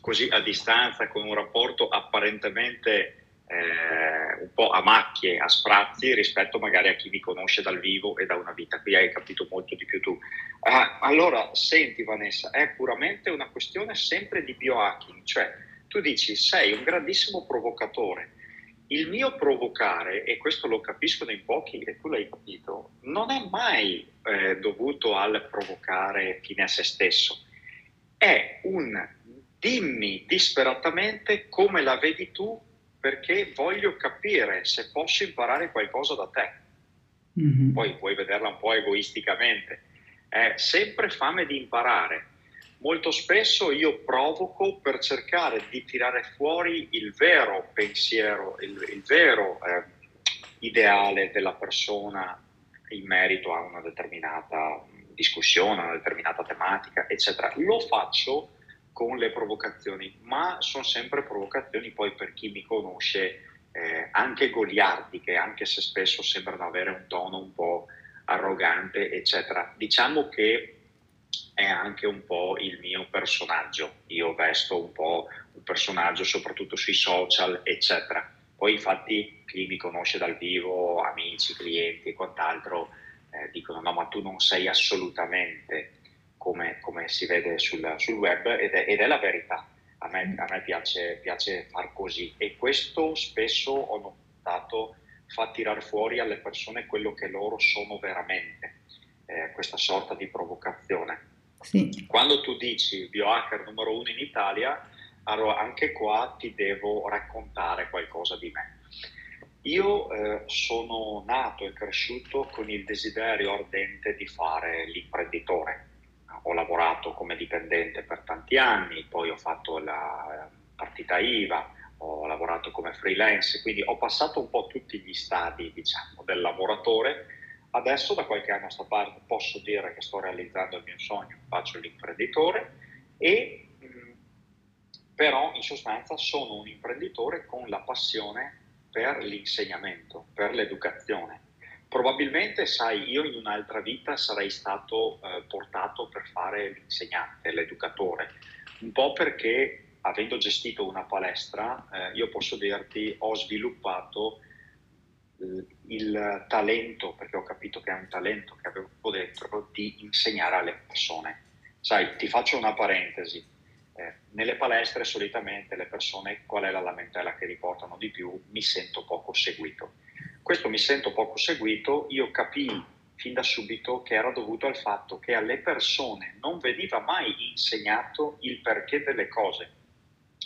così a distanza, con un rapporto apparentemente eh, un po' a macchie, a sprazzi rispetto magari a chi mi conosce dal vivo e da una vita, qui hai capito molto di più tu. Uh, allora, senti Vanessa, è puramente una questione sempre di biohacking, cioè tu dici sei un grandissimo provocatore. Il mio provocare, e questo lo capiscono in pochi e tu l'hai capito, non è mai eh, dovuto al provocare fine a se stesso. È un dimmi disperatamente come la vedi tu perché voglio capire se posso imparare qualcosa da te. Mm-hmm. Poi puoi vederla un po' egoisticamente. È sempre fame di imparare molto spesso io provoco per cercare di tirare fuori il vero pensiero, il, il vero eh, ideale della persona in merito a una determinata discussione, una determinata tematica, eccetera. Lo faccio con le provocazioni, ma sono sempre provocazioni poi per chi mi conosce eh, anche goliardiche, anche se spesso sembrano avere un tono un po' arrogante, eccetera. Diciamo che è anche un po' il mio personaggio. Io vesto un po' un personaggio soprattutto sui social, eccetera. Poi infatti chi mi conosce dal vivo, amici, clienti e quant'altro, eh, dicono no ma tu non sei assolutamente come, come si vede sul, sul web ed è, ed è, la verità. A me, a me piace, piace far così e questo spesso ho notato fa tirare fuori alle persone quello che loro sono veramente, eh, questa sorta di provocazione. Sì. Quando tu dici biohacker numero uno in Italia, allora anche qua ti devo raccontare qualcosa di me. Io eh, sono nato e cresciuto con il desiderio ardente di fare l'imprenditore. Ho lavorato come dipendente per tanti anni, poi ho fatto la partita IVA, ho lavorato come freelance, quindi ho passato un po' tutti gli stadi diciamo, del lavoratore. Adesso da qualche anno a questa parte posso dire che sto realizzando il mio sogno, faccio l'imprenditore e però in sostanza sono un imprenditore con la passione per l'insegnamento, per l'educazione. Probabilmente, sai, io in un'altra vita sarei stato eh, portato per fare l'insegnante, l'educatore, un po' perché avendo gestito una palestra, eh, io posso dirti, ho sviluppato il, il talento, perché ho capito che è un talento che avevo dentro, di insegnare alle persone. Sai, ti faccio una parentesi. Eh, nelle palestre solitamente le persone, qual è la lamentela che riportano di più? Mi sento poco seguito. Questo mi sento poco seguito, io capii fin da subito che era dovuto al fatto che alle persone non veniva mai insegnato il perché delle cose.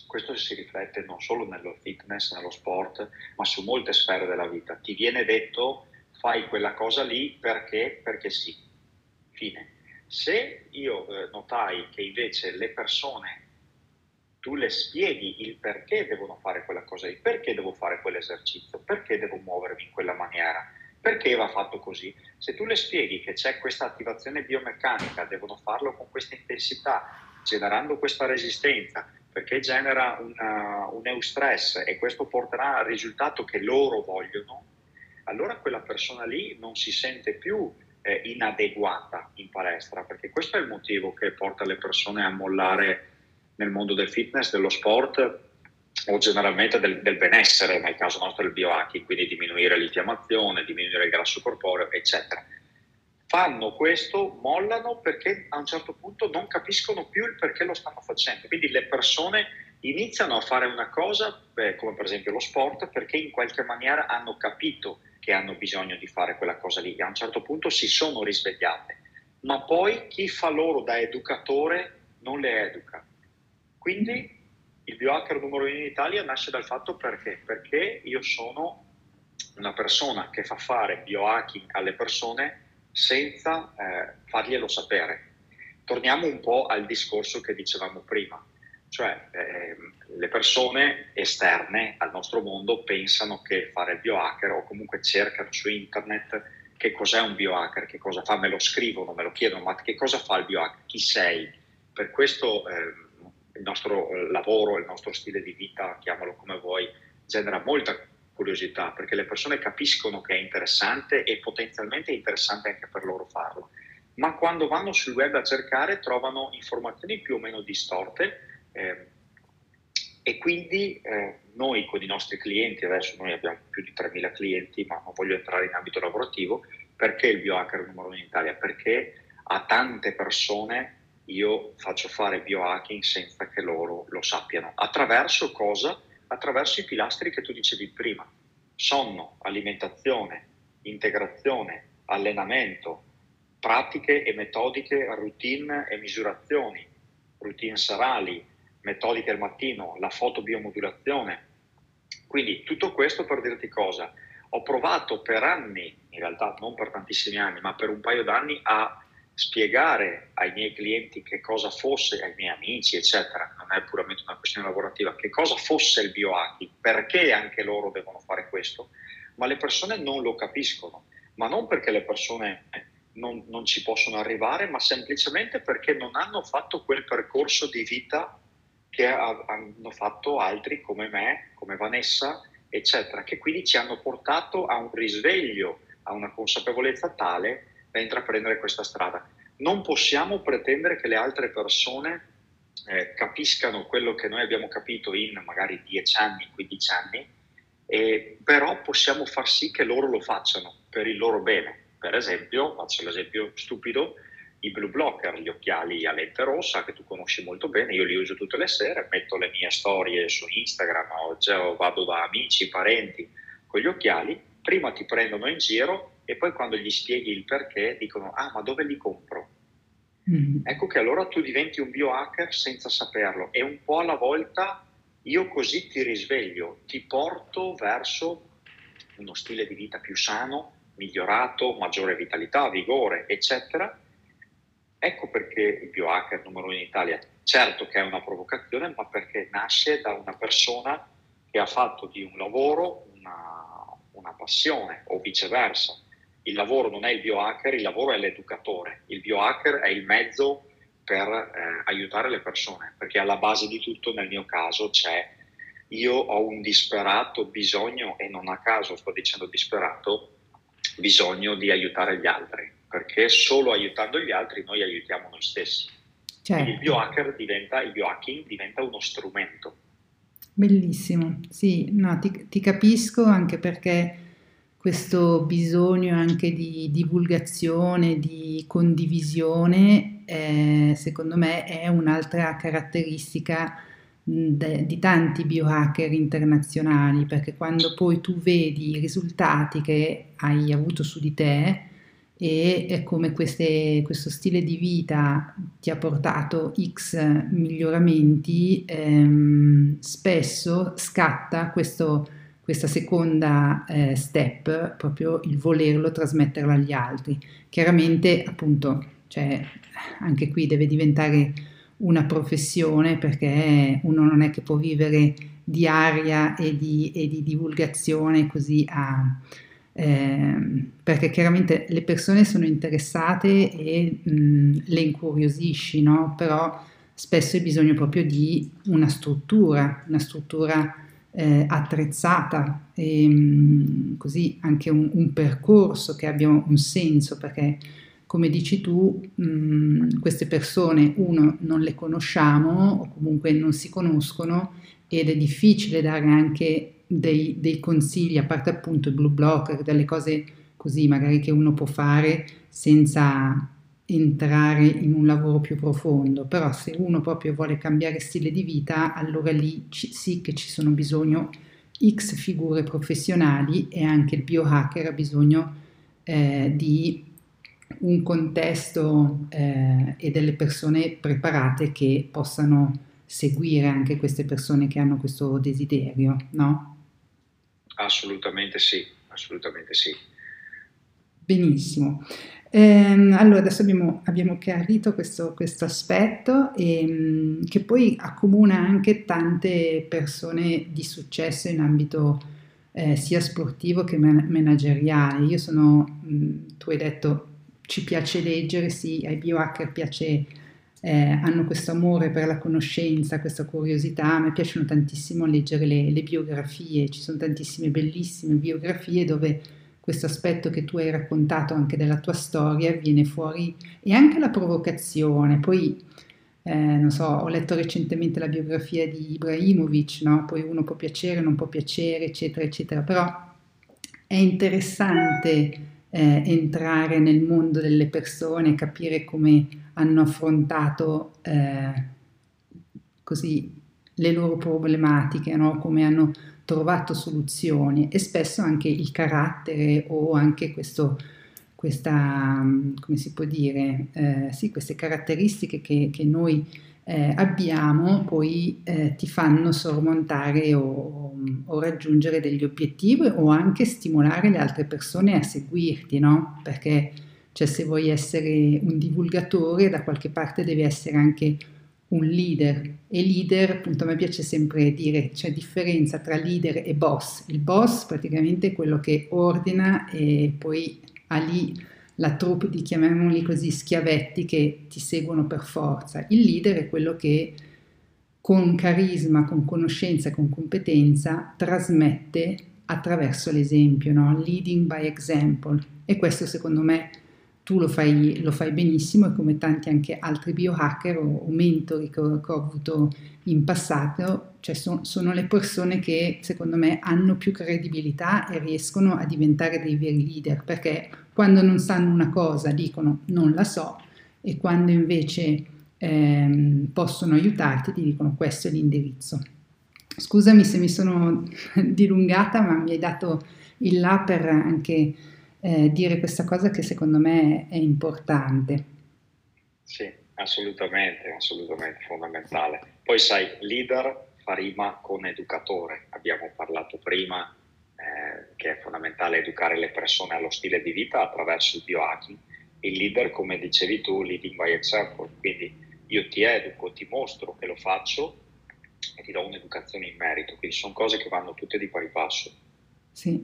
Questo si riflette non solo nello fitness, nello sport, ma su molte sfere della vita. Ti viene detto fai quella cosa lì perché, perché sì. Fine. Se io eh, notai che invece le persone tu le spieghi il perché devono fare quella cosa lì, perché devo fare quell'esercizio, perché devo muovermi in quella maniera, perché va fatto così. Se tu le spieghi che c'è questa attivazione biomeccanica, devono farlo con questa intensità, generando questa resistenza, perché genera una, un eustress e questo porterà al risultato che loro vogliono, allora quella persona lì non si sente più eh, inadeguata in palestra, perché questo è il motivo che porta le persone a mollare nel mondo del fitness, dello sport o generalmente del, del benessere, nel caso nostro del biohacking, quindi diminuire l'infiammazione, diminuire il grasso corporeo, eccetera. Fanno questo, mollano perché a un certo punto non capiscono più il perché lo stanno facendo. Quindi le persone iniziano a fare una cosa, beh, come per esempio lo sport, perché in qualche maniera hanno capito che hanno bisogno di fare quella cosa lì. A un certo punto si sono risvegliate, ma poi chi fa loro da educatore non le educa quindi il biohacker numero uno in Italia nasce dal fatto perché? Perché io sono una persona che fa fare biohacking alle persone senza eh, farglielo sapere. Torniamo un po' al discorso che dicevamo prima, cioè eh, le persone esterne al nostro mondo pensano che fare il biohacker o comunque cercano su internet che cos'è un biohacker, che cosa fa, me lo scrivono, me lo chiedono, ma che cosa fa il biohacker, chi sei? Per questo eh, il nostro eh, lavoro, il nostro stile di vita, chiamalo come vuoi, genera molta curiosità perché le persone capiscono che è interessante e potenzialmente è interessante anche per loro farlo. Ma quando vanno sul web a cercare trovano informazioni più o meno distorte eh, e quindi eh, noi con i nostri clienti, adesso noi abbiamo più di 3.000 clienti, ma non voglio entrare in ambito lavorativo, perché il biohacker numero uno in Italia? Perché a tante persone io faccio fare biohacking senza che loro lo sappiano. Attraverso cosa? Attraverso i pilastri che tu dicevi prima. Sonno, alimentazione, integrazione, allenamento, pratiche e metodiche, routine e misurazioni, routine serali, metodiche al mattino, la fotobiomodulazione. Quindi tutto questo per dirti cosa? Ho provato per anni, in realtà non per tantissimi anni, ma per un paio d'anni a spiegare ai miei clienti che cosa fosse, ai miei amici, eccetera, non è puramente una questione lavorativa, che cosa fosse il biohacking, perché anche loro devono fare questo, ma le persone non lo capiscono, ma non perché le persone non, non ci possono arrivare, ma semplicemente perché non hanno fatto quel percorso di vita che hanno fatto altri come me, come Vanessa, eccetera, che quindi ci hanno portato a un risveglio, a una consapevolezza tale da intraprendere questa strada. non possiamo pretendere che le altre persone eh, capiscano quello che noi abbiamo capito in magari 10 anni, 15 anni, eh, però possiamo far sì che loro lo facciano per il loro bene. Per esempio, faccio l'esempio stupido, i blue blocker, gli occhiali a lente rossa che tu conosci molto bene, io li uso tutte le sere, metto le mie storie su Instagram o, cioè, o vado da amici, parenti con gli occhiali, prima ti prendono in giro e poi quando gli spieghi il perché dicono ah ma dove li compro? Mm. Ecco che allora tu diventi un biohacker senza saperlo e un po' alla volta io così ti risveglio, ti porto verso uno stile di vita più sano, migliorato, maggiore vitalità, vigore, eccetera. Ecco perché il biohacker numero uno in Italia, certo che è una provocazione, ma perché nasce da una persona che ha fatto di un lavoro una, una passione o viceversa il lavoro non è il biohacker, il lavoro è l'educatore, il biohacker è il mezzo per eh, aiutare le persone, perché alla base di tutto nel mio caso c'è io ho un disperato bisogno, e non a caso sto dicendo disperato, bisogno di aiutare gli altri, perché solo aiutando gli altri noi aiutiamo noi stessi. Certo. Quindi il biohacker diventa, il biohacking diventa uno strumento. Bellissimo, sì, no, ti, ti capisco anche perché questo bisogno anche di divulgazione, di condivisione, eh, secondo me è un'altra caratteristica de, di tanti biohacker internazionali, perché quando poi tu vedi i risultati che hai avuto su di te e come queste, questo stile di vita ti ha portato X miglioramenti, ehm, spesso scatta questo questa seconda eh, step, proprio il volerlo trasmetterlo agli altri. Chiaramente, appunto, cioè, anche qui deve diventare una professione perché uno non è che può vivere di aria e di, e di divulgazione così a... Eh, perché chiaramente le persone sono interessate e mh, le incuriosisci, no? però spesso hai bisogno proprio di una struttura, una struttura eh, attrezzata e mh, mm, così anche un, un, percorso che abbia un senso perché come dici tu mh, mm, queste persone uno non le conosciamo o comunque non si conoscono ed è difficile dare anche dei, dei consigli a parte appunto il blue blocker delle cose così magari che uno può fare senza entrare in un lavoro più profondo, però se uno proprio vuole cambiare stile di vita, allora lì ci, sì che ci sono bisogno X figure professionali e anche il biohacker ha bisogno eh, di un contesto eh, e delle persone preparate che possano seguire anche queste persone che hanno questo desiderio, no? Assolutamente sì, assolutamente sì. Benissimo. Ehm, allora, adesso abbiamo, abbiamo chiarito questo, questo aspetto e, ehm, che poi accomuna anche tante persone di successo in ambito eh, sia sportivo che man- manageriale. Io sono, mh, tu hai detto, ci piace leggere, sì, ai biohacker piace, eh, hanno questo amore per la conoscenza, questa curiosità, a me piacciono tantissimo leggere le, le biografie, ci sono tantissime bellissime biografie dove questo aspetto che tu hai raccontato anche della tua storia viene fuori e anche la provocazione. Poi, eh, non so, ho letto recentemente la biografia di Ibrahimovic, no? poi uno può piacere, non può piacere, eccetera, eccetera, però è interessante eh, entrare nel mondo delle persone, capire come hanno affrontato eh, così le loro problematiche, no? come hanno trovato soluzioni e spesso anche il carattere o anche questo, questa, come si può dire, eh, sì, queste caratteristiche che, che noi eh, abbiamo poi eh, ti fanno sormontare o, o, raggiungere degli obiettivi o anche stimolare le altre persone a seguirti, no? Perché cioè, se vuoi essere un divulgatore da qualche parte devi essere anche un leader e leader, appunto a me piace sempre dire c'è differenza tra leader e boss. Il boss praticamente è quello che ordina e poi ha lì la troupe di, chiamiamoli così, schiavetti che ti seguono per forza. Il leader è quello che con carisma, con conoscenza, con competenza trasmette attraverso l'esempio, no? leading by example. E questo secondo me tu lo fai, lo fai, benissimo e come tanti anche altri biohacker o, o mentori che ho, che ho, avuto in passato, cioè so, sono le persone che secondo me hanno più credibilità e riescono a diventare dei veri leader, perché quando non sanno una cosa dicono non la so e quando invece ehm, possono aiutarti ti dicono questo è l'indirizzo. Scusami se mi sono dilungata, ma mi hai dato il là per anche eh, dire questa cosa che secondo me è importante. Sì, assolutamente, assolutamente fondamentale. Poi sai, leader fa rima con educatore, abbiamo parlato prima eh, che è fondamentale educare le persone allo stile di vita attraverso il biohacking. Il leader, come dicevi tu, leading by example, quindi io ti educo, ti mostro che lo faccio e ti do un'educazione in merito, quindi sono cose che vanno tutte di pari passo. Sì.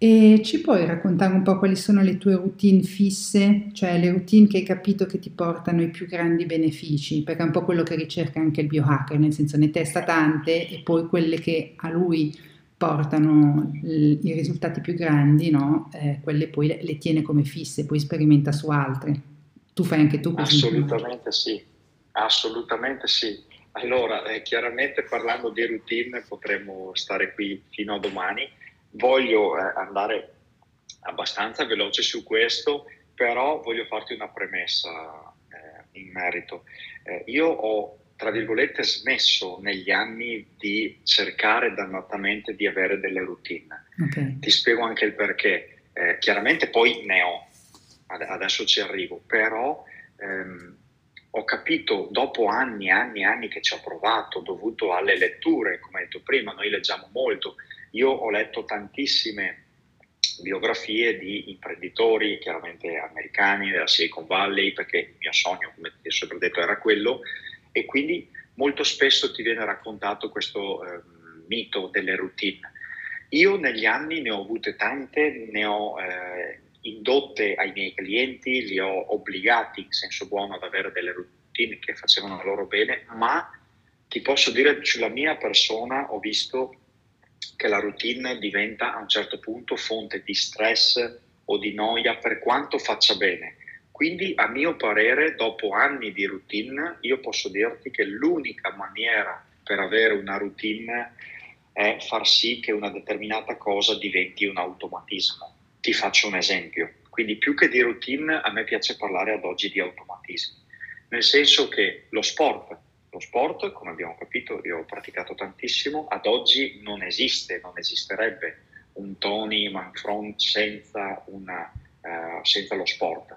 E ci puoi raccontare un po' quali sono le tue routine fisse, cioè le routine che hai capito che ti portano i più grandi benefici, perché è un po' quello che ricerca anche il biohacker, nel senso ne testa tante e poi quelle che a lui portano i risultati più grandi, no? eh, quelle poi le, le, tiene come fisse, poi sperimenta su altre. Tu fai anche tu così? Assolutamente sì, assolutamente sì. Allora, eh, chiaramente parlando di routine potremmo stare qui fino a domani Voglio eh, andare abbastanza veloce su questo, però voglio farti una premessa eh, in merito. Eh, io ho, tra virgolette, smesso negli anni di cercare dannatamente di avere delle routine. Okay. Ti spiego anche il perché. Eh, chiaramente poi ne ho, adesso ci arrivo, però ehm, ho capito dopo anni e anni e anni che ci ho provato, dovuto alle letture, come hai detto prima, noi leggiamo molto, io ho letto tantissime biografie di imprenditori, chiaramente americani, della Silicon Valley, perché il mio sogno, come ti ho sempre detto, era quello, e quindi molto spesso ti viene raccontato questo eh, mito delle routine. Io negli anni ne ho avute tante, ne ho eh, indotte ai miei clienti, li ho obbligati in senso buono ad avere delle routine che facevano loro bene, ma ti posso dire sulla mia persona ho visto che la routine diventa a un certo punto fonte di stress o di noia per quanto faccia bene. Quindi a mio parere, dopo anni di routine, io posso dirti che l'unica maniera per avere una routine è far sì che una determinata cosa diventi un automatismo. Ti faccio un esempio. Quindi più che di routine, a me piace parlare ad oggi di automatismi. Nel senso che lo sport lo sport, come abbiamo capito, io ho praticato tantissimo, ad oggi non esiste, non esisterebbe un Tony Manfront senza, una, uh, senza lo sport.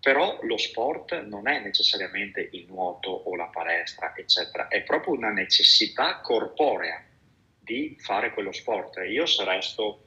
Però lo sport non è necessariamente il nuoto o la palestra, eccetera, è proprio una necessità corporea di fare quello sport. Io se resto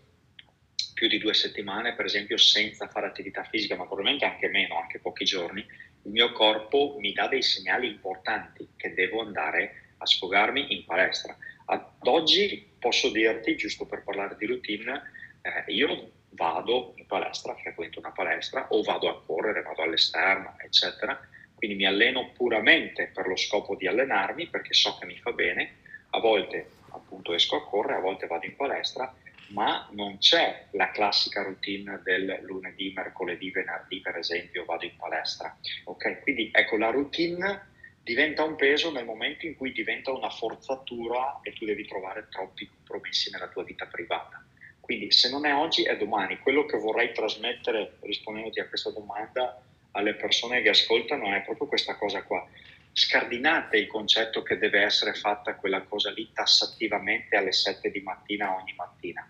più di due settimane, per esempio, senza fare attività fisica, ma probabilmente anche meno, anche pochi giorni, il mio corpo mi dà dei segnali importanti che devo andare a sfogarmi in palestra. Ad oggi posso dirti, giusto per parlare di routine, eh, io vado in palestra, frequento una palestra o vado a correre, vado all'esterno, eccetera. Quindi mi alleno puramente per lo scopo di allenarmi perché so che mi fa bene. A volte appunto esco a correre, a volte vado in palestra ma non c'è la classica routine del lunedì, mercoledì, venerdì, per esempio, vado in palestra. Ok, quindi ecco la routine diventa un peso nel momento in cui diventa una forzatura e tu devi trovare troppi compromessi nella tua vita privata. Quindi se non è oggi è domani. Quello che vorrei trasmettere rispondendoti a questa domanda alle persone che ascoltano è proprio questa cosa qua. Scardinate il concetto che deve essere fatta quella cosa lì tassativamente alle 7 di mattina ogni mattina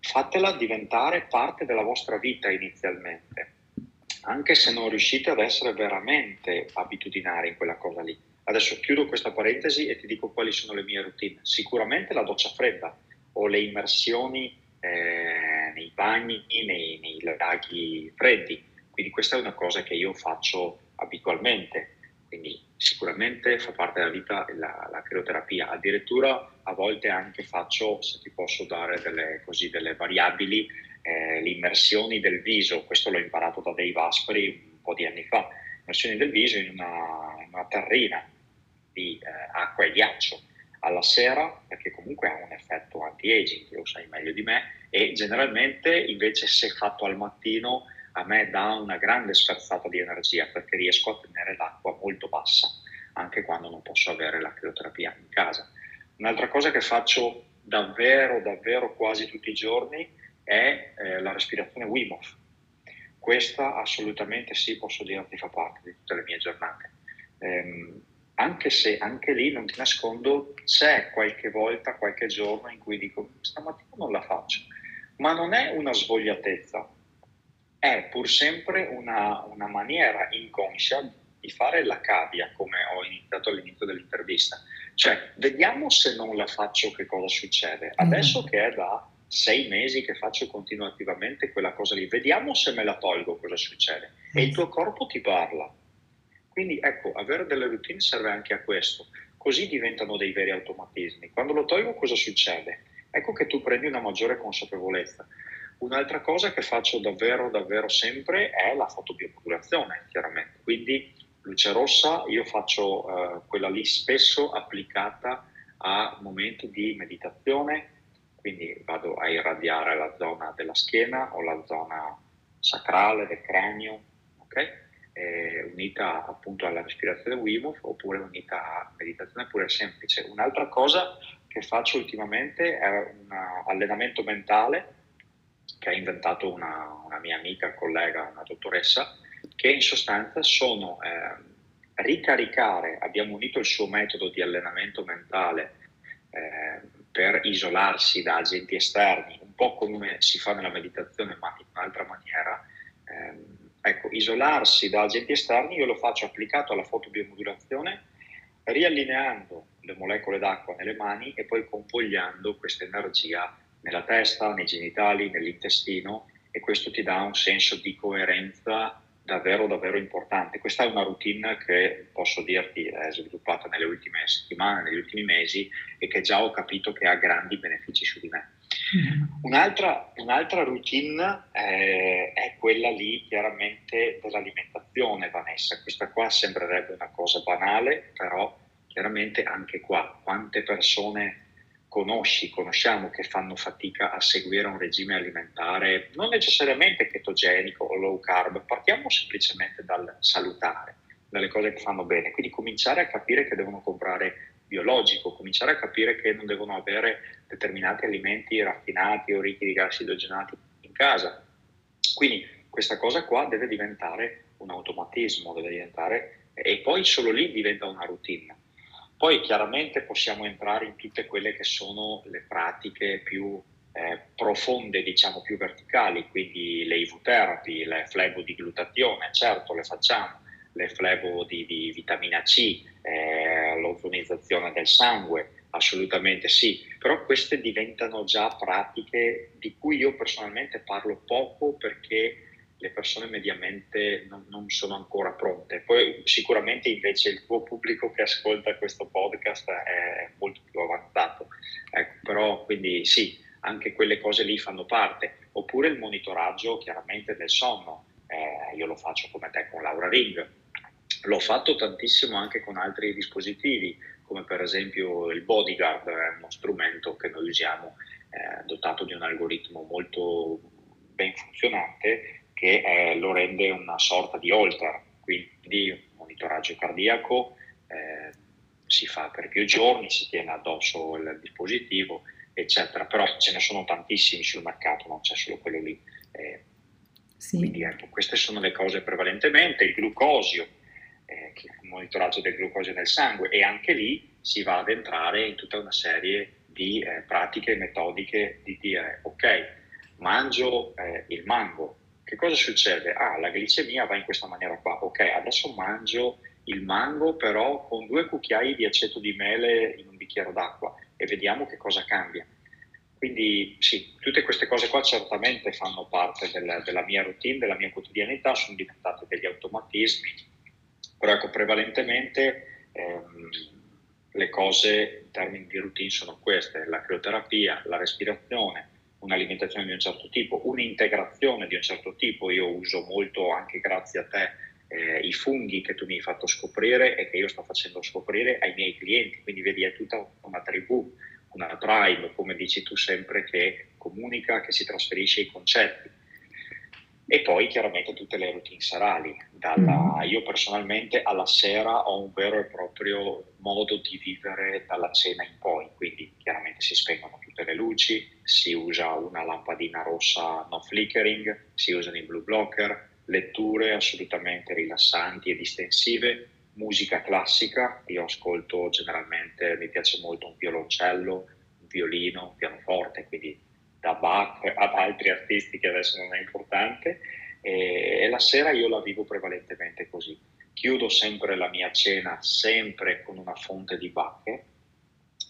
fatela diventare parte della vostra vita inizialmente, anche se non riuscite ad essere veramente abitudinari in quella cosa lì. Adesso chiudo questa parentesi e ti dico quali sono le mie routine. Sicuramente la doccia fredda o le immersioni eh, nei bagni, nei, nei laghi freddi. Quindi questa è una cosa che io faccio abitualmente. Quindi sicuramente fa parte della vita la, la crioterapia. Addirittura a volte anche faccio, se ti posso dare delle, così, delle variabili, eh, le immersioni del viso. Questo l'ho imparato da Dave Asprey un po' di anni fa. Immersioni del viso in una, una terrina di eh, acqua e ghiaccio alla sera, perché comunque ha un effetto anti-aging, lo sai meglio di me, e generalmente invece se fatto al mattino a me dà una grande sferzata di energia perché riesco a tenere l'acqua molto bassa anche quando non posso avere la crioterapia in casa. Un'altra cosa che faccio davvero, davvero quasi tutti i giorni è eh, la respirazione Wim Hof. Questa assolutamente sì, posso dirti, fa parte di tutte le mie giornate. Ehm, anche se anche lì non ti nascondo, c'è qualche volta, qualche giorno in cui dico stamattina non la faccio, ma non è una svogliatezza, è pur sempre una, una maniera inconscia di fare la cavia, come ho iniziato all'inizio dell'intervista. Cioè, vediamo se non la faccio che cosa succede. Mm. Adesso che è da sei mesi che faccio continuativamente quella cosa lì, vediamo se me la tolgo cosa succede. E il tuo corpo ti parla. Quindi ecco, avere delle routine serve anche a questo, così diventano dei veri automatismi. Quando lo tolgo cosa succede? Ecco che tu prendi una maggiore consapevolezza. Un'altra cosa che faccio davvero, davvero sempre è la fotobiomodulazione, chiaramente. Quindi luce rossa io faccio eh, quella lì spesso applicata a momenti di meditazione, quindi vado a irradiare la zona della schiena o la zona sacrale del cranio, ok? eh, unita appunto alla respirazione Wim Hof oppure unita a meditazione pure semplice. Un'altra cosa che faccio ultimamente è un allenamento mentale che ha inventato una, una mia amica, collega, una dottoressa, che in sostanza sono eh, ricaricare, abbiamo unito il suo metodo di allenamento mentale eh, per isolarsi da agenti esterni, un po' come si fa nella meditazione, ma in un'altra maniera. Eh, Ecco, isolarsi da agenti esterni io lo faccio applicato alla fotobiomodulazione, riallineando le molecole d'acqua nelle mani e poi convogliando questa energia nella testa, nei genitali, nell'intestino e questo ti dà un senso di coerenza davvero davvero importante. Questa è una routine che posso dirti è sviluppata nelle ultime settimane, negli ultimi mesi e che già ho capito che ha grandi benefici su di me. Mm-hmm. Un'altra, un'altra, routine è, è, quella lì chiaramente dell'alimentazione, Vanessa. Questa qua sembrerebbe una cosa banale, però chiaramente anche qua quante persone conosci, conosciamo che fanno fatica a seguire un regime alimentare non necessariamente ketogenico o low carb, partiamo semplicemente dal salutare, dalle cose che fanno bene, quindi cominciare a capire che devono comprare biologico, cominciare a capire che non devono avere determinati alimenti raffinati o ricchi di grassi idrogenati in casa. Quindi questa cosa qua deve diventare un automatismo, deve diventare e poi solo lì diventa una routine. Poi chiaramente possiamo entrare in tutte quelle che sono le pratiche più eh, profonde, diciamo più verticali, quindi le IV therapy, le flebo di glutazione, certo le facciamo, le flebo di, di vitamina C, eh, l'ozonizzazione del sangue, assolutamente sì, però queste diventano già pratiche di cui io personalmente parlo poco perché le persone mediamente non, non, sono ancora pronte. Poi sicuramente invece il tuo pubblico che ascolta questo podcast è molto più avanzato, ecco, però quindi sì, anche quelle cose lì fanno parte, oppure il monitoraggio chiaramente del sonno, eh, io lo faccio come te con Laura Ring, L'ho fatto tantissimo anche con altri dispositivi, come per esempio il Bodyguard, è uno strumento che noi usiamo eh, dotato di un algoritmo molto ben funzionante che eh, lo rende una sorta di holter, quindi un monitoraggio cardiaco eh, si fa per più giorni, si tiene addosso il dispositivo, eccetera. Però ce ne sono tantissimi sul mercato, non c'è solo quello lì. Eh, sì. Quindi ecco, queste sono le cose prevalentemente, il glucosio, eh, monitoraggio del glucosio nel sangue e anche lì si va ad entrare in tutta una serie di eh, pratiche metodiche di dire ok, mangio eh, il mango, che cosa succede? Ah, la glicemia va in questa maniera qua, ok, adesso mangio il mango però con due cucchiai di aceto di mele in un bicchiere d'acqua e vediamo che cosa cambia. Quindi sì, tutte queste cose qua certamente fanno parte del, della mia routine, della mia quotidianità, sono diventate degli automatismi però ecco, prevalentemente ehm, le cose in termini di routine sono queste, la crioterapia, la respirazione, un'alimentazione di un certo tipo, un'integrazione di un certo tipo. Io uso molto, anche grazie a te, eh, i funghi che tu mi hai fatto scoprire e che io sto facendo scoprire ai miei clienti. Quindi vedi, è tutta una tribù, una tribe, come dici tu sempre, che comunica, che si trasferisce i concetti. E poi chiaramente tutte le routine serali. Dalla, mm. Io personalmente alla sera ho un vero e proprio modo di vivere dalla cena in poi, quindi chiaramente si spengono tutte le luci, si usa una lampadina rossa no flickering, si usano i blue blocker, letture assolutamente rilassanti e distensive, musica classica, io ascolto generalmente, mi piace molto un violoncello, un violino, un pianoforte, quindi da Bach ad altri artisti che adesso non è importante e, e la sera io la vivo prevalentemente così. Chiudo sempre la mia cena sempre con una fonte di bacche,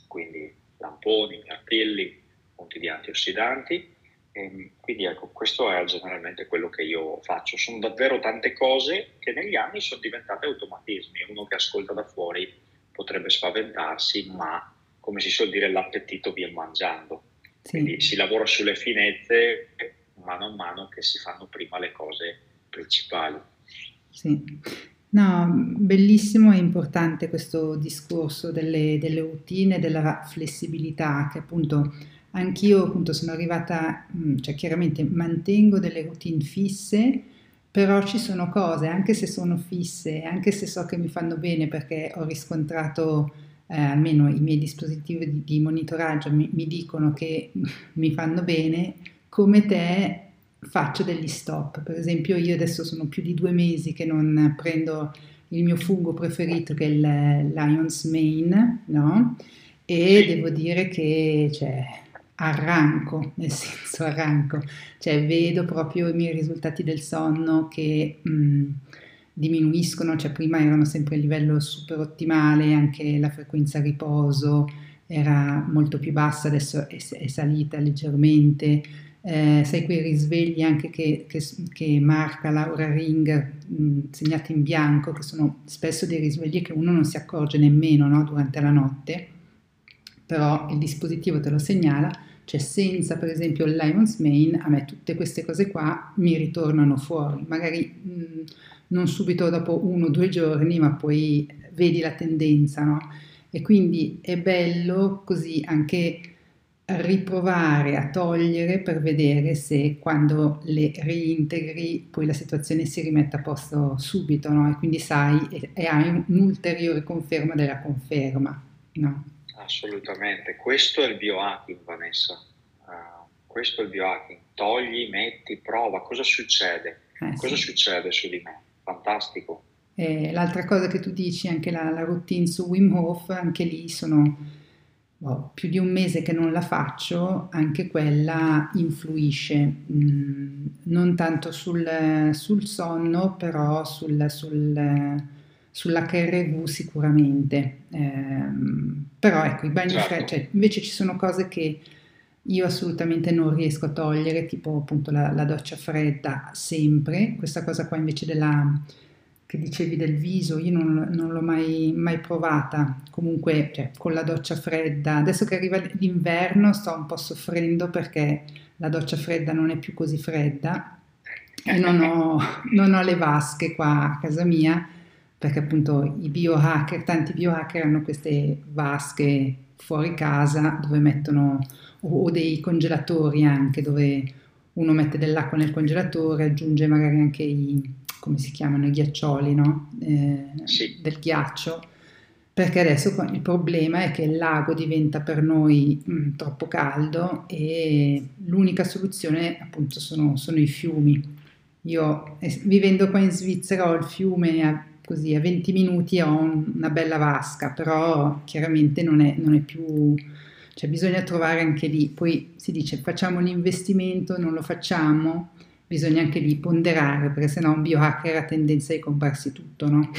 quindi lamponi, mirtilli, fonti di antiossidanti. E quindi ecco, questo è generalmente quello che io faccio. Sono davvero tante cose che negli anni sono diventate automatismi. Uno che ascolta da fuori potrebbe spaventarsi, ma come si suol dire, l'appetito viene mangiando. Sì. Quindi si lavora sulle finezze mano a mano che si fanno prima le cose principali. Sì. No, bellissimo e importante questo discorso delle, delle routine della flessibilità che appunto anch'io appunto sono arrivata, mm, cioè chiaramente mantengo delle routine fisse, però ci sono cose, anche se sono fisse, anche se so che mi fanno bene perché ho riscontrato eh, almeno i miei dispositivi di, di monitoraggio mi, mi, dicono che mi fanno bene, come te faccio degli stop. Per esempio io adesso sono più di due mesi che non prendo il mio fungo preferito che è il Lion's Mane, no? E devo dire che cioè, arranco, nel senso arranco, cioè vedo proprio i miei risultati del sonno che... Mh, diminuiscono, cioè prima erano sempre a livello super ottimale, anche la frequenza riposo era molto più bassa, adesso è, è salita leggermente. Eh, sai quei risvegli anche che, che, che marca Laura Ring mh, segnati in bianco, che sono spesso dei risvegli che uno non si accorge nemmeno no, durante la notte, però il dispositivo te lo segnala, cioè senza per esempio il Lion's Mane, a me tutte queste cose qua mi ritornano fuori, magari... Mh, non subito dopo uno o due giorni, ma poi vedi la tendenza, no? E quindi è bello così anche riprovare a togliere per vedere se quando le reintegri poi la situazione si rimette a posto subito, no? E quindi sai e, e hai un'ulteriore conferma della conferma, no? Assolutamente, questo è il biohacking Vanessa, uh, questo è il biohacking, togli, metti, prova, cosa succede? Eh, cosa sì. succede su di me? Fantastico. E l'altra cosa che tu dici, anche la, la routine su Wim Hof, anche lì sono oh, più di un mese che non la faccio, anche quella influisce, mm, non tanto sul, sul, sonno, però sul, sul, sull'HRV sicuramente. Eh, però ecco, i bagni certo. freddi, cioè, invece ci sono cose che io assolutamente non riesco a togliere, tipo appunto la, la, doccia fredda sempre, questa cosa qua invece della, che dicevi del viso, io non, non l'ho mai, mai, provata, comunque cioè, con la doccia fredda, adesso che arriva l'inverno sto un po' soffrendo perché la doccia fredda non è più così fredda. E non ho, non ho le vasche qua a casa mia, perché appunto i biohacker, tanti biohacker hanno queste vasche fuori casa dove mettono o, dei congelatori anche dove uno mette dell'acqua nel congelatore, aggiunge magari anche i, come si chiamano, i ghiaccioli, no? eh, sì. del ghiaccio, perché adesso il problema è che il lago diventa per noi mh, mm, troppo caldo e l'unica soluzione appunto sono, sono i fiumi. Io eh, vivendo qua in Svizzera ho il fiume a, così a 20 minuti ho un, una bella vasca, però chiaramente non è, non è più cioè bisogna trovare anche lì, poi si dice facciamo l'investimento, non lo facciamo, bisogna anche lì ponderare, perché sennò un biohacker ha tendenza di comprarsi tutto, no?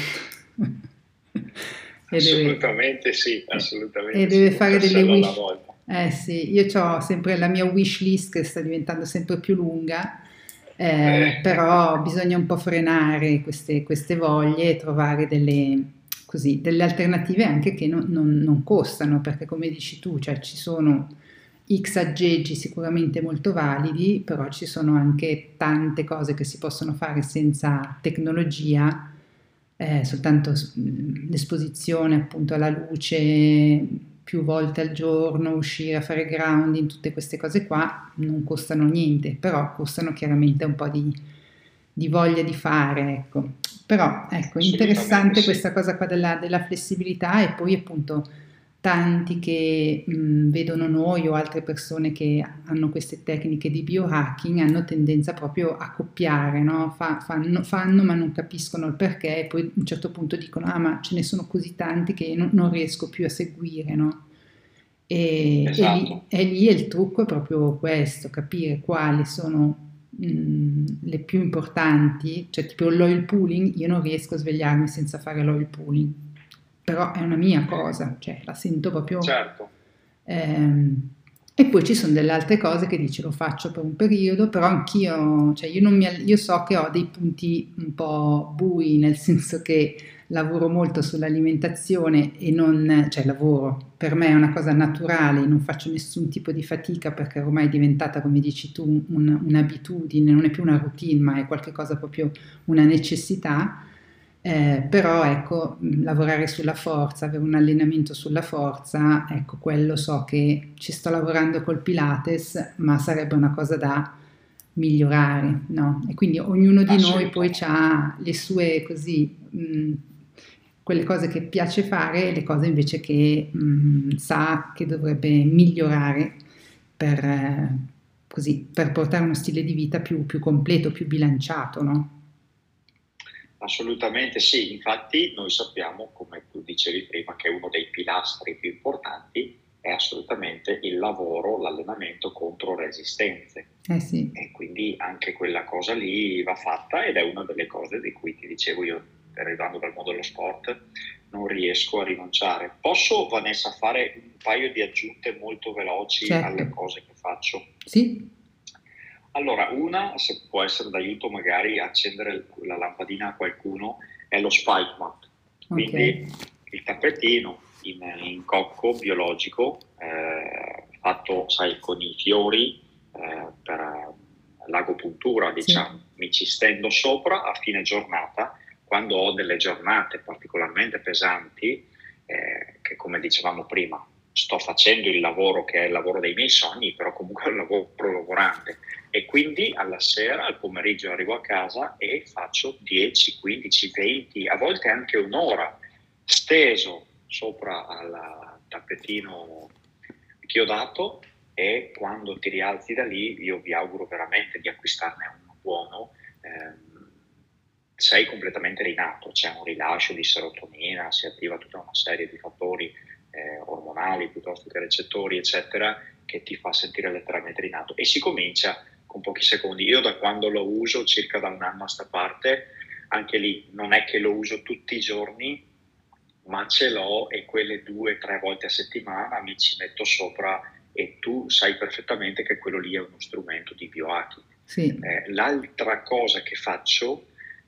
assolutamente deve, sì, assolutamente E deve fare delle wish. Eh sì, io ho sempre la mia wish list che sta diventando sempre più lunga, eh, eh. però bisogna un po' frenare queste, queste voglie e trovare delle, così, delle alternative anche che non, non, non, costano, perché come dici tu, cioè ci sono X aggeggi sicuramente molto validi, però ci sono anche tante cose che si possono fare senza tecnologia, eh, soltanto l'esposizione appunto alla luce più volte al giorno, uscire a fare grounding, tutte queste cose qua non costano niente, però costano chiaramente un po' di di voglia di fare, ecco. Però ecco, interessante questa cosa qua della, della, flessibilità e poi appunto tanti che mh, vedono noi o altre persone che hanno queste tecniche di biohacking hanno tendenza proprio a copiare, no? Fa, fanno, fanno, ma non capiscono il perché e poi a un certo punto dicono ah ma ce ne sono così tanti che non, non riesco più a seguire, no? E, esatto. e, lì, e lì il trucco è proprio questo, capire quali sono mh, le più importanti, cioè tipo l'oil pooling, io non riesco a svegliarmi senza fare l'oil pooling, però è una mia cosa, cioè la sento proprio... Certo. Ehm, e poi ci sono delle altre cose che dici lo faccio per un periodo, però anch'io, cioè io, mi, io so che ho dei punti un po' bui, nel senso che lavoro molto sull'alimentazione e non, cioè lavoro, per me è una cosa naturale, non faccio nessun tipo di fatica perché ormai è diventata, come dici tu, un, un'abitudine, non è più una routine, ma è qualcosa proprio una necessità. Eh, però ecco, lavorare sulla forza, avere un allenamento sulla forza, ecco, quello so che ci sto lavorando col Pilates, ma sarebbe una cosa da migliorare, no? E quindi ognuno di noi poi ha le sue così mh, quelle cose che piace fare e le cose invece che mh, mm, sa che dovrebbe migliorare per, eh, così, per portare uno stile di vita più, più completo, più bilanciato, no? Assolutamente sì, infatti noi sappiamo, come tu dicevi prima, che uno dei pilastri più importanti è assolutamente il lavoro, l'allenamento contro resistenze. Eh sì. E quindi anche quella cosa lì va fatta ed è una delle cose di cui ti dicevo io arrivando dal mondo dello sport, non riesco a rinunciare. Posso, Vanessa, fare un paio di aggiunte molto veloci certo. alle cose che faccio? Sì. Allora, una, se può essere d'aiuto magari accendere la lampadina a qualcuno, è lo spike mat. Quindi okay. il tappetino in, in cocco biologico, eh, fatto, sai, con i fiori eh, per l'agopuntura, diciamo. Sì. Mi ci stendo sopra a fine giornata quando ho delle giornate particolarmente pesanti, eh, che come dicevamo prima, sto facendo il lavoro che è il lavoro dei miei sogni, però comunque è un lavoro lavorante. E quindi alla sera, al pomeriggio arrivo a casa e faccio 10, 15, 20, a volte anche un'ora steso sopra al tappetino chiodato e quando ti rialzi da lì io vi auguro veramente di acquistarne uno buono. Ehm, sei completamente rinato, c'è un rilascio di serotonina, si attiva tutta una serie di fattori eh, ormonali piuttosto che recettori, eccetera, che ti fa sentire letteralmente rinato. E si comincia con pochi secondi. Io da quando lo uso, circa da un anno a sta parte, anche lì non è che lo uso tutti i giorni, ma ce l'ho e quelle due o tre volte a settimana mi ci metto sopra e tu sai perfettamente che quello lì è uno strumento di biohacking. Sì. Eh, l'altra cosa che faccio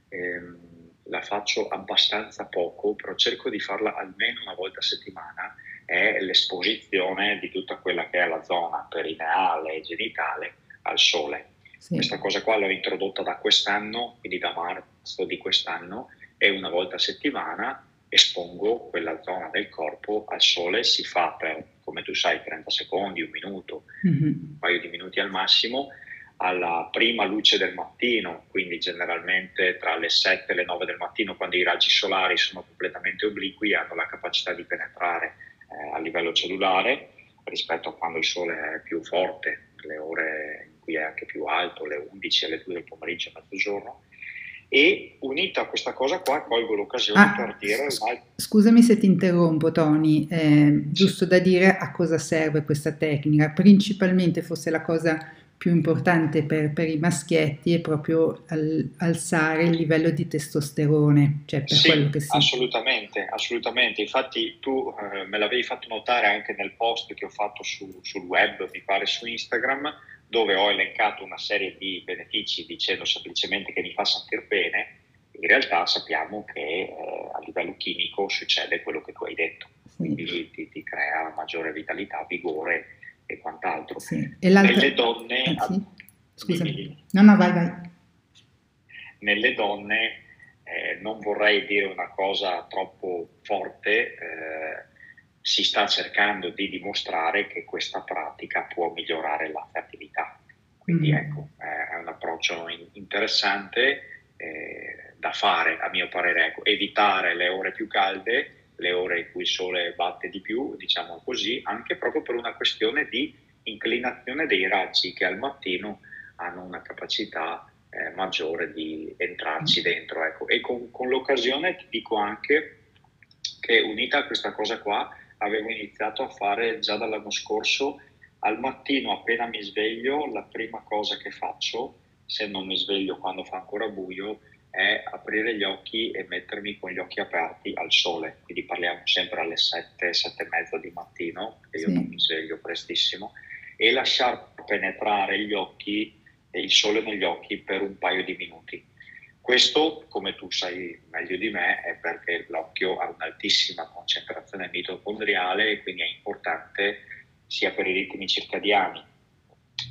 ehm, la faccio abbastanza poco, però cerco di farla almeno una volta a settimana, è l'esposizione di tutta quella che è la zona perineale e genitale al sole. Sì. Questa cosa qua l'ho introdotta da quest'anno, quindi da marzo di quest'anno, e una volta a settimana espongo quella zona del corpo al sole, si fa per, come tu sai, 30 secondi, un minuto, mm-hmm. un paio di minuti al massimo, alla prima luce del mattino, quindi generalmente tra le 7 e le 9 del mattino, quando i raggi solari sono completamente obliqui, hanno la capacità di penetrare eh, a livello cellulare rispetto a quando il sole è più forte, le ore cui è anche più alto, le 11 e le 2 del pomeriggio e mezzogiorno. E unita a questa cosa qua, colgo l'occasione ah, per dire... Scusami se ti interrompo, Tony, eh, giusto da dire a cosa serve questa tecnica. Principalmente, forse la cosa più importante per, per i maschietti è proprio al, alzare il livello di testosterone, cioè per sì, quello che si... assolutamente, assolutamente. Infatti tu eh, me l'avevi fatto notare anche nel post che ho fatto su, sul web, mi pare su Instagram, dove ho elencato una serie di benefici dicendo semplicemente che mi fa sentire bene. In realtà sappiamo che eh, a livello chimico succede quello che tu hai detto, quindi ti, ti crea maggiore vitalità, vigore e quant'altro. Sì. E Nelle donne... Eh, sì. Scusami. No, no, vai, vai. Nelle donne eh, non vorrei dire una cosa troppo forte, eh, si sta cercando di dimostrare che questa pratica può migliorare la fertilità. Quindi mm. ecco, è un approccio interessante da fare, a mio parere, ecco, evitare le ore più calde, le ore in cui il sole batte di più, diciamo così, anche proprio per una questione di inclinazione dei raggi che al mattino hanno una capacità eh, maggiore di entrarci mm. dentro. Ecco. E con, con, l'occasione ti dico anche che unita a questa cosa qua avevo iniziato a fare già dall'anno scorso al mattino appena mi sveglio la prima cosa che faccio se non mi sveglio quando fa ancora buio è aprire gli occhi e mettermi con gli occhi aperti al sole, quindi parliamo sempre alle 7, 7 e mezza di mattino, che io sì. non mi sveglio prestissimo, e lasciar penetrare gli occhi il sole negli occhi per un paio di minuti. Questo, come tu sai meglio di me, è perché l'occhio ha un'altissima concentrazione mitocondriale e quindi è importante sia per i ritmi circadiani,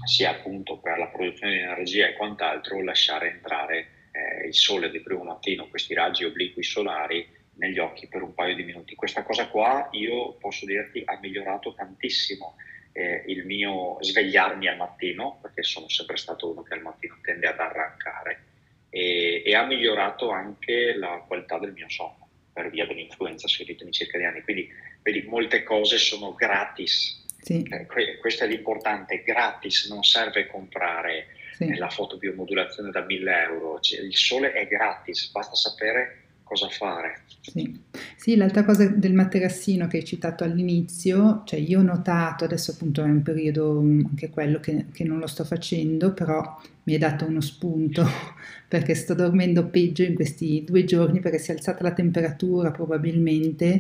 sia appunto per la produzione di energia e quant'altro, lasciare entrare eh, il sole di primo mattino, questi raggi obliqui solari negli occhi per un paio di minuti. Questa cosa qua io posso dirti ha migliorato tantissimo eh, il mio svegliarmi al mattino, perché sono sempre stato uno che al mattino tende ad arrancare, e, e ha migliorato anche la qualità del mio sonno per via dell'influenza sui ritmi circadiani. Quindi vedi, molte cose sono gratis. Sì. Eh, questo è l'importante, gratis, non serve comprare sì. eh, la fotobiomodulazione da 1000 euro, cioè, il sole è gratis, basta sapere cosa fare. Sì. sì, l'altra cosa del materassino che hai citato all'inizio, cioè io ho notato, adesso appunto è un periodo anche quello che, che non lo sto facendo, però mi è dato uno spunto perché sto dormendo peggio in questi due giorni perché si è alzata la temperatura probabilmente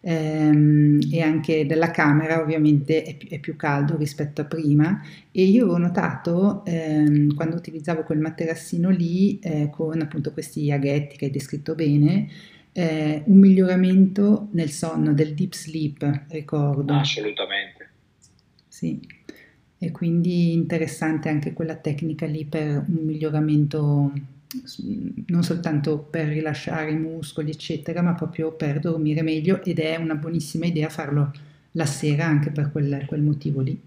ehm, e anche della camera ovviamente è più, è più, caldo rispetto a prima. E io ho notato ehm, quando utilizzavo quel materassino lì eh, con appunto questi aghetti che hai descritto bene eh, un miglioramento nel sonno del deep sleep ricordo. Assolutamente. Sì. E quindi interessante anche quella tecnica lì per un miglioramento non soltanto per rilasciare i muscoli, eccetera, ma proprio per dormire meglio ed è una buonissima idea farlo la sera anche per quel, quel motivo lì.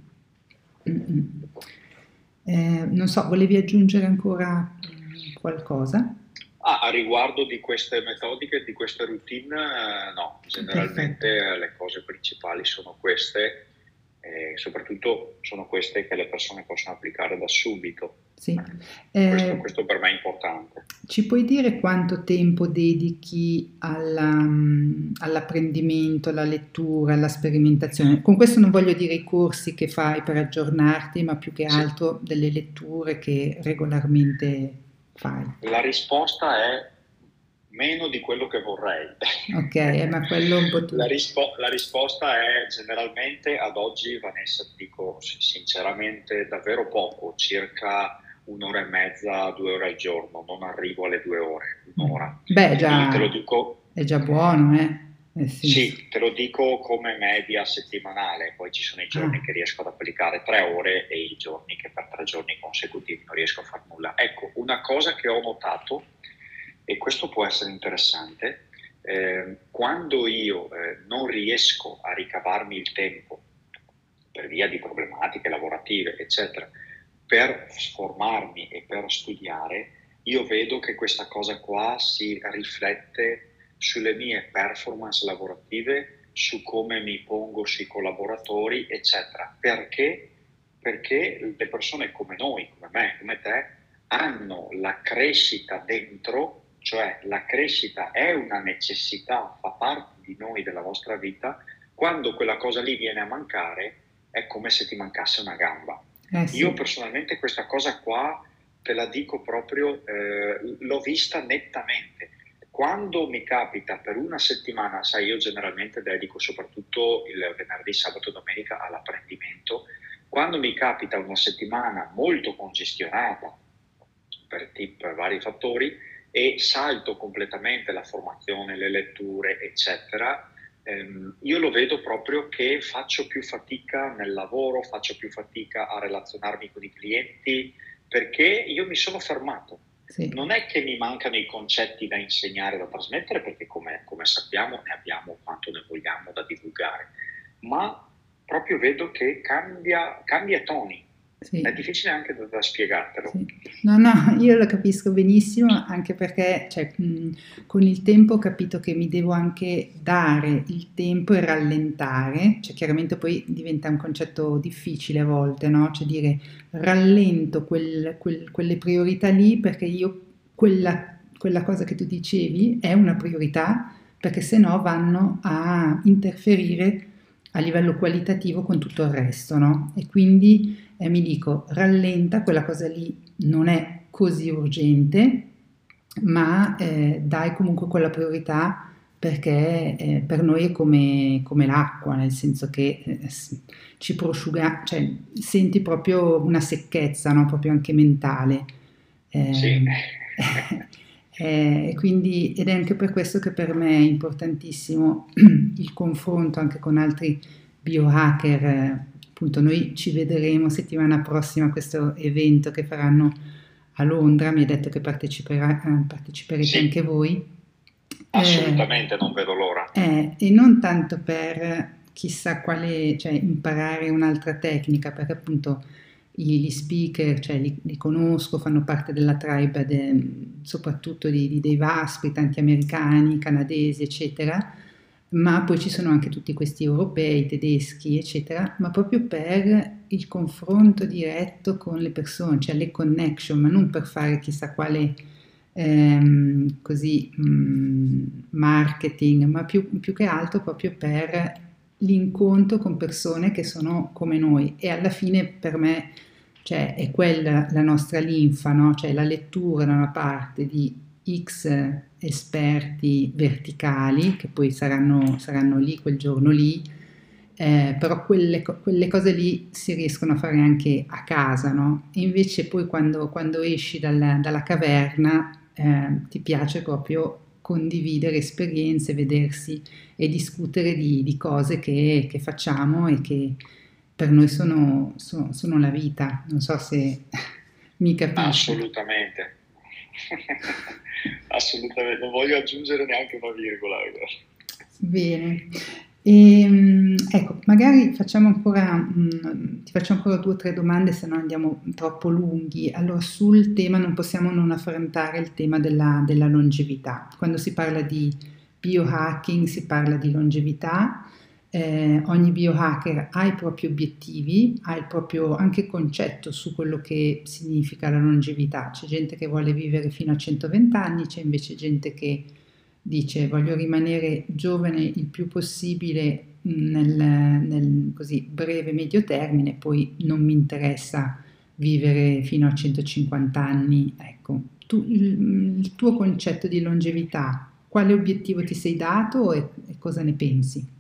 Eh, non so, volevi aggiungere ancora qualcosa? Ah, a riguardo di queste metodiche, di queste routine, eh, no, generalmente Perfetto. le cose principali sono queste e soprattutto sono queste che le persone possono applicare da subito. Sì. Eh, questo, questo, per me è importante. Ci puoi dire quanto tempo dedichi alla, mm, all'apprendimento, alla lettura, alla sperimentazione? Con questo non voglio dire i corsi che fai per aggiornarti, ma più che altro sì. delle letture che regolarmente fai. La risposta è meno di quello che vorrei. Ok, eh, ma quello un po' tu. La, rispo- la, risposta è generalmente ad oggi, Vanessa, ti dico sinceramente davvero poco, circa un'ora e mezza, due ore al giorno, non arrivo alle due ore, un'ora. Beh, già, te lo dico, è già buono, eh? Eh sì. sì. te lo dico come media settimanale, poi ci sono i giorni ah. che riesco ad applicare tre ore e i giorni che per tre giorni consecutivi non riesco a fare nulla. Ecco, una cosa che ho notato e questo può essere interessante. Eh, quando io eh, non riesco a ricavarmi il tempo per via di problematiche lavorative, eccetera, per formarmi e per studiare, io vedo che questa cosa qua si riflette sulle mie performance lavorative, su come mi pongo sui collaboratori, eccetera. Perché? Perché le persone come noi, come me, come te, hanno la crescita dentro cioè la crescita è una necessità, fa parte di noi, della vostra vita, quando quella cosa lì viene a mancare è come se ti mancasse una gamba. Eh sì. Io personalmente questa cosa qua te la dico proprio, eh, l'ho vista nettamente. Quando mi capita per una settimana, sai, io generalmente dedico soprattutto il venerdì, sabato e domenica all'apprendimento, quando mi capita una settimana molto congestionata per tip vari fattori, e salto completamente la formazione, le letture, eccetera, ehm, io lo vedo proprio che faccio più fatica nel lavoro, faccio più fatica a relazionarmi con i clienti, perché io mi sono fermato. Sì. Non è che mi mancano i concetti da insegnare, da trasmettere, perché come, come sappiamo ne abbiamo quanto ne vogliamo da divulgare, ma proprio vedo che cambia, cambia toni, Sì. È difficile anche da, da spiegartelo. Sì. No, no, io lo capisco benissimo anche perché cioè, mh, con il tempo ho capito che mi devo anche dare il tempo e rallentare, cioè chiaramente poi diventa un concetto difficile a volte, no? Cioè dire rallento quel, quel, quelle priorità lì perché io quella, quella cosa che tu dicevi è una priorità perché se no vanno a interferire a livello qualitativo con tutto il resto, no? E quindi eh, mi dico, rallenta, quella cosa lì non è così urgente, ma eh, dai comunque quella priorità perché eh, per noi è come, come, l'acqua, nel senso che eh, ci prosciuga, cioè senti proprio una secchezza, no? proprio anche mentale. Eh, sì. Eh, quindi, ed è anche per questo che per me è importantissimo il confronto anche con altri biohacker. Appunto, noi ci vedremo settimana prossima a questo evento che faranno a Londra. Mi ha detto che eh, parteciperete sì. anche voi. Assolutamente, eh, non vedo l'ora. Eh, e non tanto per chissà quale, cioè imparare un'altra tecnica, perché appunto gli speaker, cioè li, li, conosco, fanno parte della tribe de, soprattutto di, di Dave Asprey, tanti americani, canadesi, eccetera, ma poi ci sono anche tutti questi europei, tedeschi, eccetera, ma proprio per il confronto diretto con le persone, cioè le connection, ma non per fare chissà quale ehm, così mh, mm, marketing, ma più, più che altro proprio per l'incontro con persone che sono come noi e alla fine per me cioè, è quella la nostra linfa, no? cioè la lettura da una parte di X esperti verticali che poi saranno, saranno lì quel giorno lì, eh, però quelle, quelle, cose lì si riescono a fare anche a casa, no? E invece poi quando, quando esci dalla, dalla caverna eh, ti piace proprio condividere esperienze, vedersi e discutere di, di cose che, che, facciamo e che per noi sono, sono, sono, la vita. Non so se mi capisci. Assolutamente. Assolutamente, non voglio aggiungere neanche una virgola. Bene. E, ehm, ecco, magari facciamo ancora, mh, mm, ti faccio ancora due o tre domande, se no andiamo troppo lunghi. Allora, sul tema non possiamo non affrontare il tema della, della longevità. Quando si parla di biohacking si parla di longevità, eh, ogni biohacker ha i propri obiettivi, ha il proprio anche concetto su quello che significa la longevità. C'è gente che vuole vivere fino a 120 anni, c'è invece gente che dice voglio rimanere giovane il più possibile nel, nel così breve medio termine, poi non mi interessa vivere fino a 150 anni. Ecco, tu, il, il, tuo concetto di longevità, quale obiettivo ti sei dato e, e cosa ne pensi?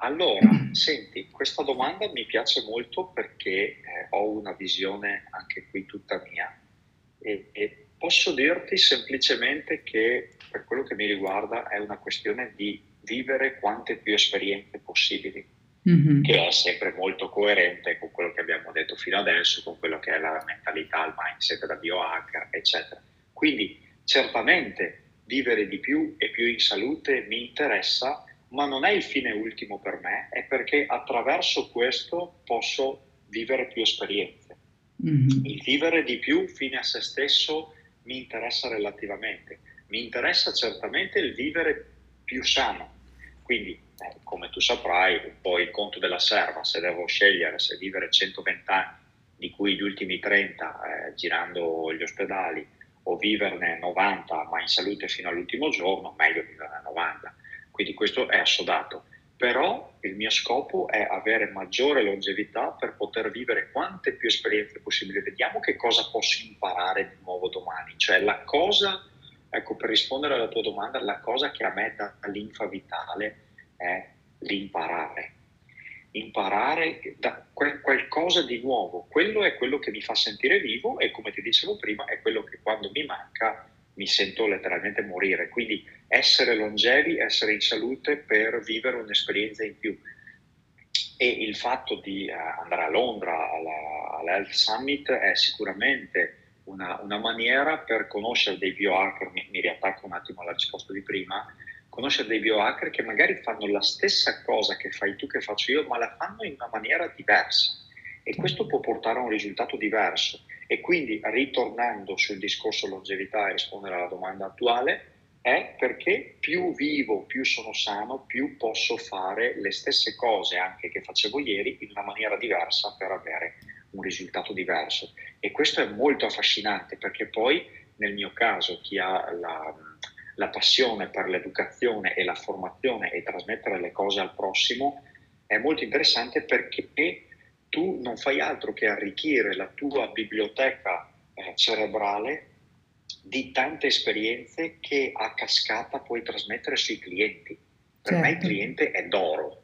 Allora, senti, questa domanda mi piace molto perché eh, ho una visione anche qui tutta mia e, e posso dirti semplicemente che per quello che mi riguarda è una questione di vivere quante più esperienze possibili, mm-hmm. che è sempre molto coerente con quello che abbiamo detto fino adesso, con quello che è la mentalità, il mindset da biohacker, eccetera. Quindi certamente vivere di più e più in salute mi interessa, ma non è il fine ultimo per me, è perché attraverso questo posso vivere più esperienze. Mm-hmm. Il vivere di più fine a se stesso mi interessa relativamente mi interessa certamente il vivere più sano. Quindi, eh, come tu saprai, un po' il conto della serva, se devo scegliere se vivere 120 anni, di cui gli ultimi 30 eh, girando gli ospedali, o viverne 90 ma in salute fino all'ultimo giorno, meglio viverne 90. Quindi questo è assodato. Però il mio scopo è avere maggiore longevità per poter vivere quante più esperienze possibili. Vediamo che cosa posso imparare di nuovo domani. Cioè la cosa Ecco, per rispondere alla tua domanda, la cosa che a me dà linfa vitale è l'imparare. Imparare da qualcosa di nuovo, quello è quello che mi fa sentire vivo e come ti dicevo prima è quello che quando mi manca mi sento letteralmente morire. Quindi essere longevi, essere in salute per vivere un'esperienza in più. E il fatto di uh, andare a Londra alla, all'Health Summit è sicuramente una, una, maniera per conoscere dei biohacker, mi, mi riattacco un attimo alla risposta di prima, conoscere dei biohacker che magari fanno la stessa cosa che fai tu, che faccio io, ma la fanno in una maniera diversa. e questo può portare a un risultato diverso. E quindi, ritornando sul discorso longevità e rispondere alla domanda attuale, è perché più vivo, più sono sano, più posso fare le stesse cose anche che facevo ieri in una maniera diversa per avere un risultato diverso. E questo è molto affascinante perché poi nel mio caso chi ha la, la passione per l'educazione e la formazione e trasmettere le cose al prossimo è molto interessante perché tu non fai altro che arricchire la tua biblioteca eh, cerebrale di tante esperienze che a cascata puoi trasmettere sui clienti. Per certo. me il certo. cliente è d'oro,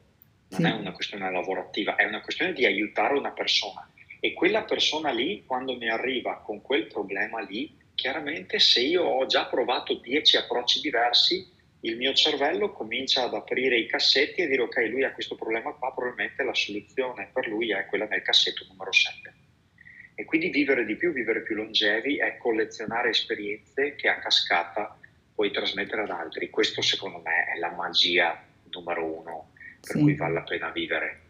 non sì. è una questione lavorativa, è una questione di aiutare una persona. E quella persona lì, quando mi arriva con quel problema lì, chiaramente se io ho già provato dieci approcci diversi, il mio cervello comincia ad aprire i cassetti e dire ok, lui ha questo problema qua, probabilmente la soluzione per lui è quella nel cassetto numero 7. E quindi vivere di più, vivere più longevi è collezionare esperienze che a cascata puoi trasmettere ad altri. Questo secondo me è la magia numero uno per sì. cui vale la pena vivere.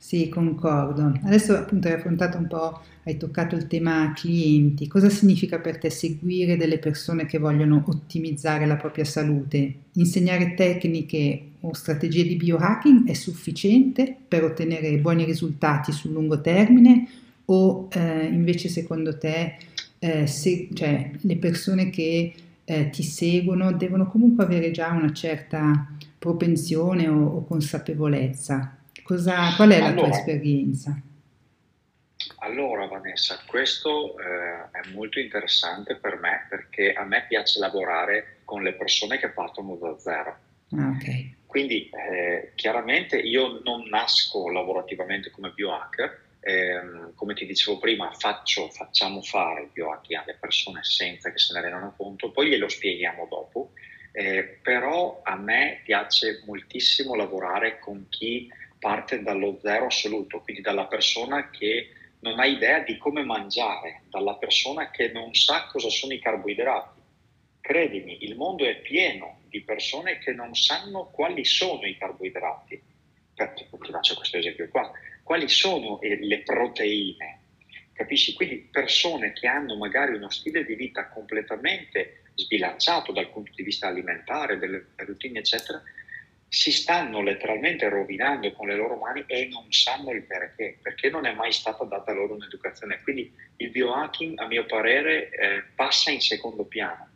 Sì, concordo. Adesso appunto hai affrontato un po', hai toccato il tema clienti. Cosa significa per te seguire delle persone che vogliono ottimizzare la propria salute? Insegnare tecniche o strategie di biohacking è sufficiente per ottenere buoni risultati sul lungo termine o eh, invece secondo te eh, se, cioè, le persone che eh, ti seguono devono comunque avere già una certa propensione o, o consapevolezza? Cosa, qual è la allora, tua esperienza? Allora Vanessa, questo eh, è molto interessante per me perché a me piace lavorare con le persone che partono da zero. Ah, okay. Quindi eh, chiaramente io non nasco lavorativamente come biohacker, eh, come ti dicevo prima, faccio, facciamo fare il biohacking alle persone senza che se ne rendano conto, poi glielo spieghiamo dopo, eh, però a me piace moltissimo lavorare con chi parte dallo zero assoluto, quindi dalla persona che non ha idea di come mangiare, dalla persona che non sa cosa sono i carboidrati. Credimi, il mondo è pieno di persone che non sanno quali sono i carboidrati. Ti faccio questo esempio qua quali sono le proteine. Capisci? Quindi persone che hanno magari uno stile di vita completamente sbilanciato dal punto di vista alimentare, delle routine, eccetera, si stanno letteralmente rovinando con le loro mani e non sanno il perché, perché non è mai stata data loro un'educazione. Quindi il biohacking, a mio parere, eh, passa in secondo piano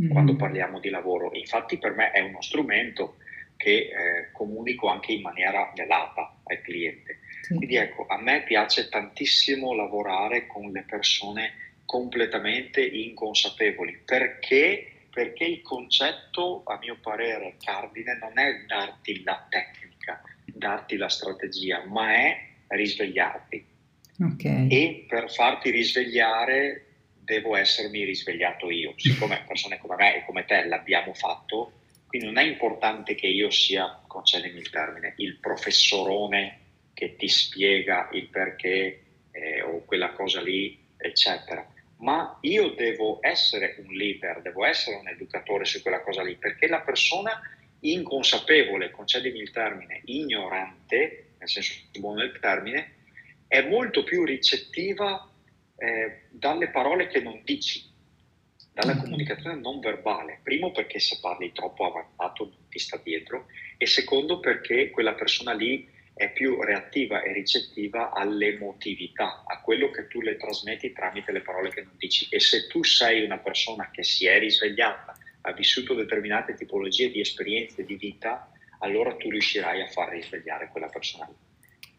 mm-hmm. quando parliamo di lavoro. Infatti per me è uno strumento che eh, comunico anche in maniera velata al cliente. Quindi ecco, a me piace tantissimo lavorare con le persone completamente inconsapevoli perché, perché il concetto, a mio parere, cardine non è darti la tecnica, darti la strategia, ma è risvegliarti. Okay. E per farti risvegliare devo essermi risvegliato io. Siccome persone come me e come te l'abbiamo fatto, quindi non è importante che io sia, concedimi il termine, il professorone che ti spiega il perché eh, o quella cosa lì, eccetera. Ma io devo essere un leader, devo essere un educatore su quella cosa lì, perché la persona inconsapevole, concedimi il termine, ignorante, nel senso buono del termine, è molto più ricettiva eh, dalle parole che non dici, dalla mm-hmm. comunicazione non verbale. Primo perché se parli troppo avanzato non ti sta dietro e secondo perché quella persona lì è più reattiva e ricettiva all'emotività, a quello che tu le trasmetti tramite le parole che non dici. E se tu sei una persona che si è risvegliata, ha vissuto determinate tipologie di esperienze di vita, allora tu riuscirai a far risvegliare quella persona.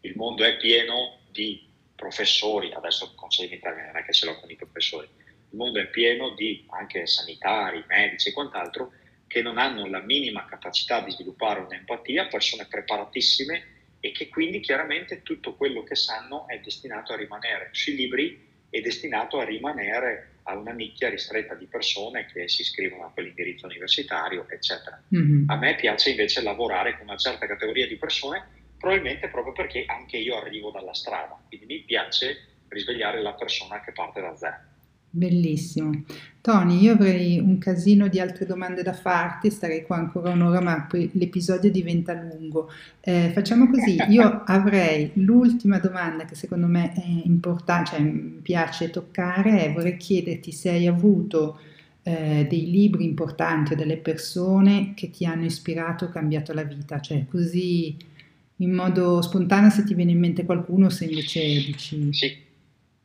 Il mondo è pieno di professori, adesso concedimi termine, non è che ce l'ho con i professori, il mondo è pieno di anche sanitari, medici e quant'altro che non hanno la minima capacità di sviluppare un'empatia, persone preparatissime e che quindi chiaramente tutto quello che sanno è destinato a rimanere sui libri e destinato a rimanere a una nicchia ristretta di persone che si iscrivono a quell'indirizzo universitario, eccetera. Mm-hmm. A me piace invece lavorare con una certa categoria di persone, probabilmente proprio perché anche io arrivo dalla strada, quindi mi piace risvegliare la persona che parte da zero. Bellissimo. Tony, io avrei un casino di altre domande da farti, starei qua ancora un'ora, ma poi l'episodio diventa lungo. Eh, facciamo così, io avrei l'ultima domanda che secondo me è importante, cioè mi piace toccare, e vorrei chiederti se hai avuto eh, dei libri importanti o delle persone che ti hanno ispirato o cambiato la vita, cioè così in modo spontaneo se ti viene in mente qualcuno, se invece dici... Sì,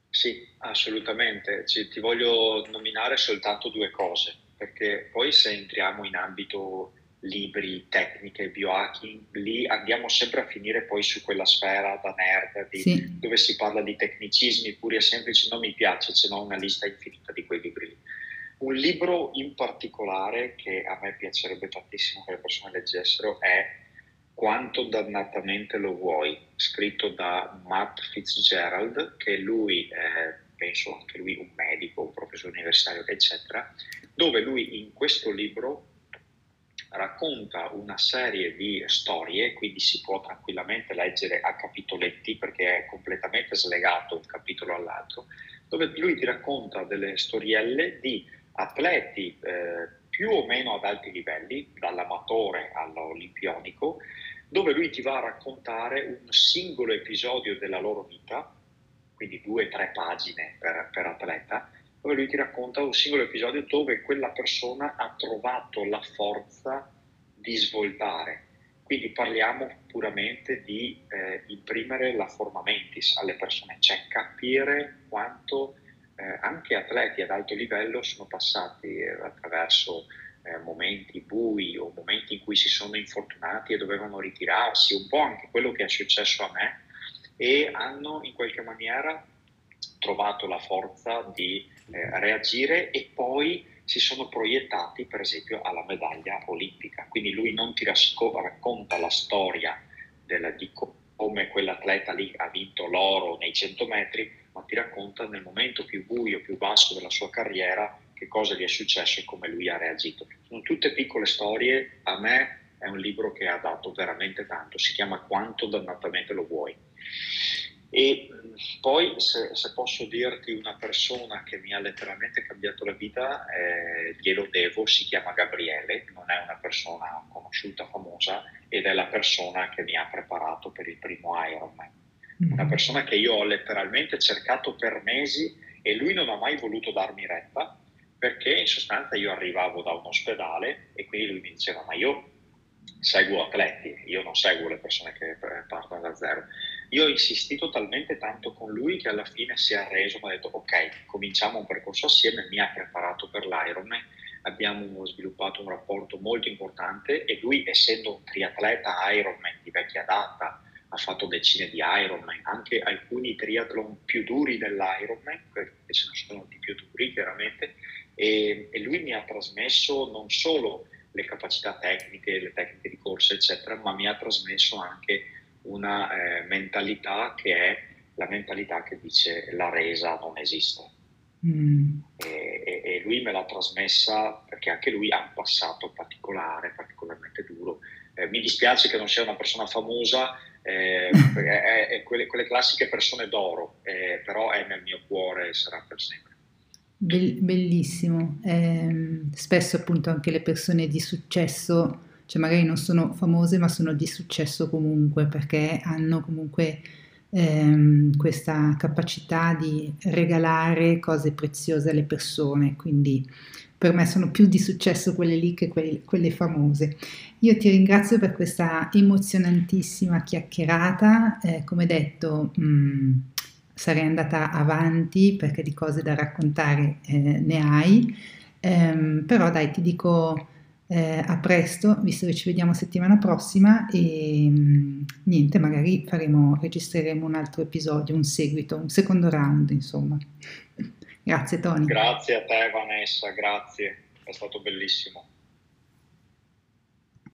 sì, assolutamente. Ci, ti voglio nominare soltanto due cose, perché poi se entriamo in ambito libri, tecniche, biohacking, lì andiamo sempre a finire poi su quella sfera da nerd di, sì. dove si parla di tecnicismi puri e semplici, non mi piace, se no una lista infinita di quei libri Un libro in particolare che a me piacerebbe tantissimo che le persone leggessero è quanto dannatamente lo vuoi, scritto da Matt Fitzgerald, che lui, eh, penso anche lui un medico, un professore universitario, eccetera, dove lui in questo libro racconta una serie di storie, quindi si può tranquillamente leggere a capitoletti perché è completamente slegato un capitolo all'altro, dove lui ti racconta delle storielle di atleti eh, più o meno ad alti livelli, dall'amatore all'olimpionico, dove lui ti va a raccontare un singolo episodio della loro vita, quindi due o tre pagine per, per atleta, dove lui ti racconta un singolo episodio dove quella persona ha trovato la forza di svoltare. Quindi parliamo puramente di eh, imprimere la forma mentis alle persone, cioè capire quanto eh, anche atleti ad alto livello sono passati attraverso eh, momenti bui o momenti in cui si sono infortunati e dovevano ritirarsi, un po' anche quello che è successo a me, e hanno in qualche maniera trovato la forza di eh, reagire e poi si sono proiettati per esempio alla medaglia olimpica. Quindi lui non ti rasco- racconta la storia della, di come quell'atleta lì ha vinto l'oro nei 100 metri, ma ti racconta nel momento più buio, più basso della sua carriera che cosa gli è successo e come lui ha reagito. Sono tutte piccole storie, a me è un libro che ha dato veramente tanto, si chiama Quanto dannatamente lo vuoi. E poi se, se, posso dirti una persona che mi ha letteralmente cambiato la vita, eh, glielo devo, si chiama Gabriele, non è una persona conosciuta, famosa, ed è la persona che mi ha preparato per il primo Ironman. Mm-hmm. Una persona che io ho letteralmente cercato per mesi e lui non ha mai voluto darmi retta perché in sostanza io arrivavo da un ospedale e quindi lui mi diceva ma io seguo atleti, io non seguo le persone che partono da zero. Io ho insistito talmente tanto con lui che alla fine si è arreso, mi ha detto ok, cominciamo un percorso assieme, mi ha preparato per l'Ironman, abbiamo sviluppato un rapporto molto importante e lui essendo un triatleta Ironman di vecchia data, ha fatto decine di Ironman, anche alcuni triathlon più duri dell'Ironman, che ce ne sono di più duri chiaramente, e, e lui mi ha trasmesso non solo le capacità tecniche, le tecniche di corsa, eccetera, ma mi ha trasmesso anche una eh, mentalità che è la mentalità che dice la resa non esiste. Mm. E, e, e, lui me l'ha trasmessa perché anche lui ha un passato particolare, particolarmente duro. Eh, mi dispiace che non sia una persona famosa, eh, è, è quelle, quelle, classiche persone d'oro, eh, però è nel mio cuore e sarà per sempre. Bellissimo. Eh, spesso appunto anche le persone di successo, cioè magari non sono famose ma sono di successo comunque perché hanno comunque ehm, questa capacità di regalare cose preziose alle persone, quindi per me sono più di successo quelle lì che quelle, quelle famose. Io ti ringrazio per questa emozionantissima chiacchierata, eh, come detto... Mh, mm, sarei andata avanti perché di cose da raccontare eh, ne hai, ehm, però dai ti dico eh, a presto, visto che ci vediamo settimana prossima e mh, mm, niente, magari faremo, registreremo un altro episodio, un seguito, un secondo round insomma. grazie Tony. Grazie a te Vanessa, grazie, è stato bellissimo.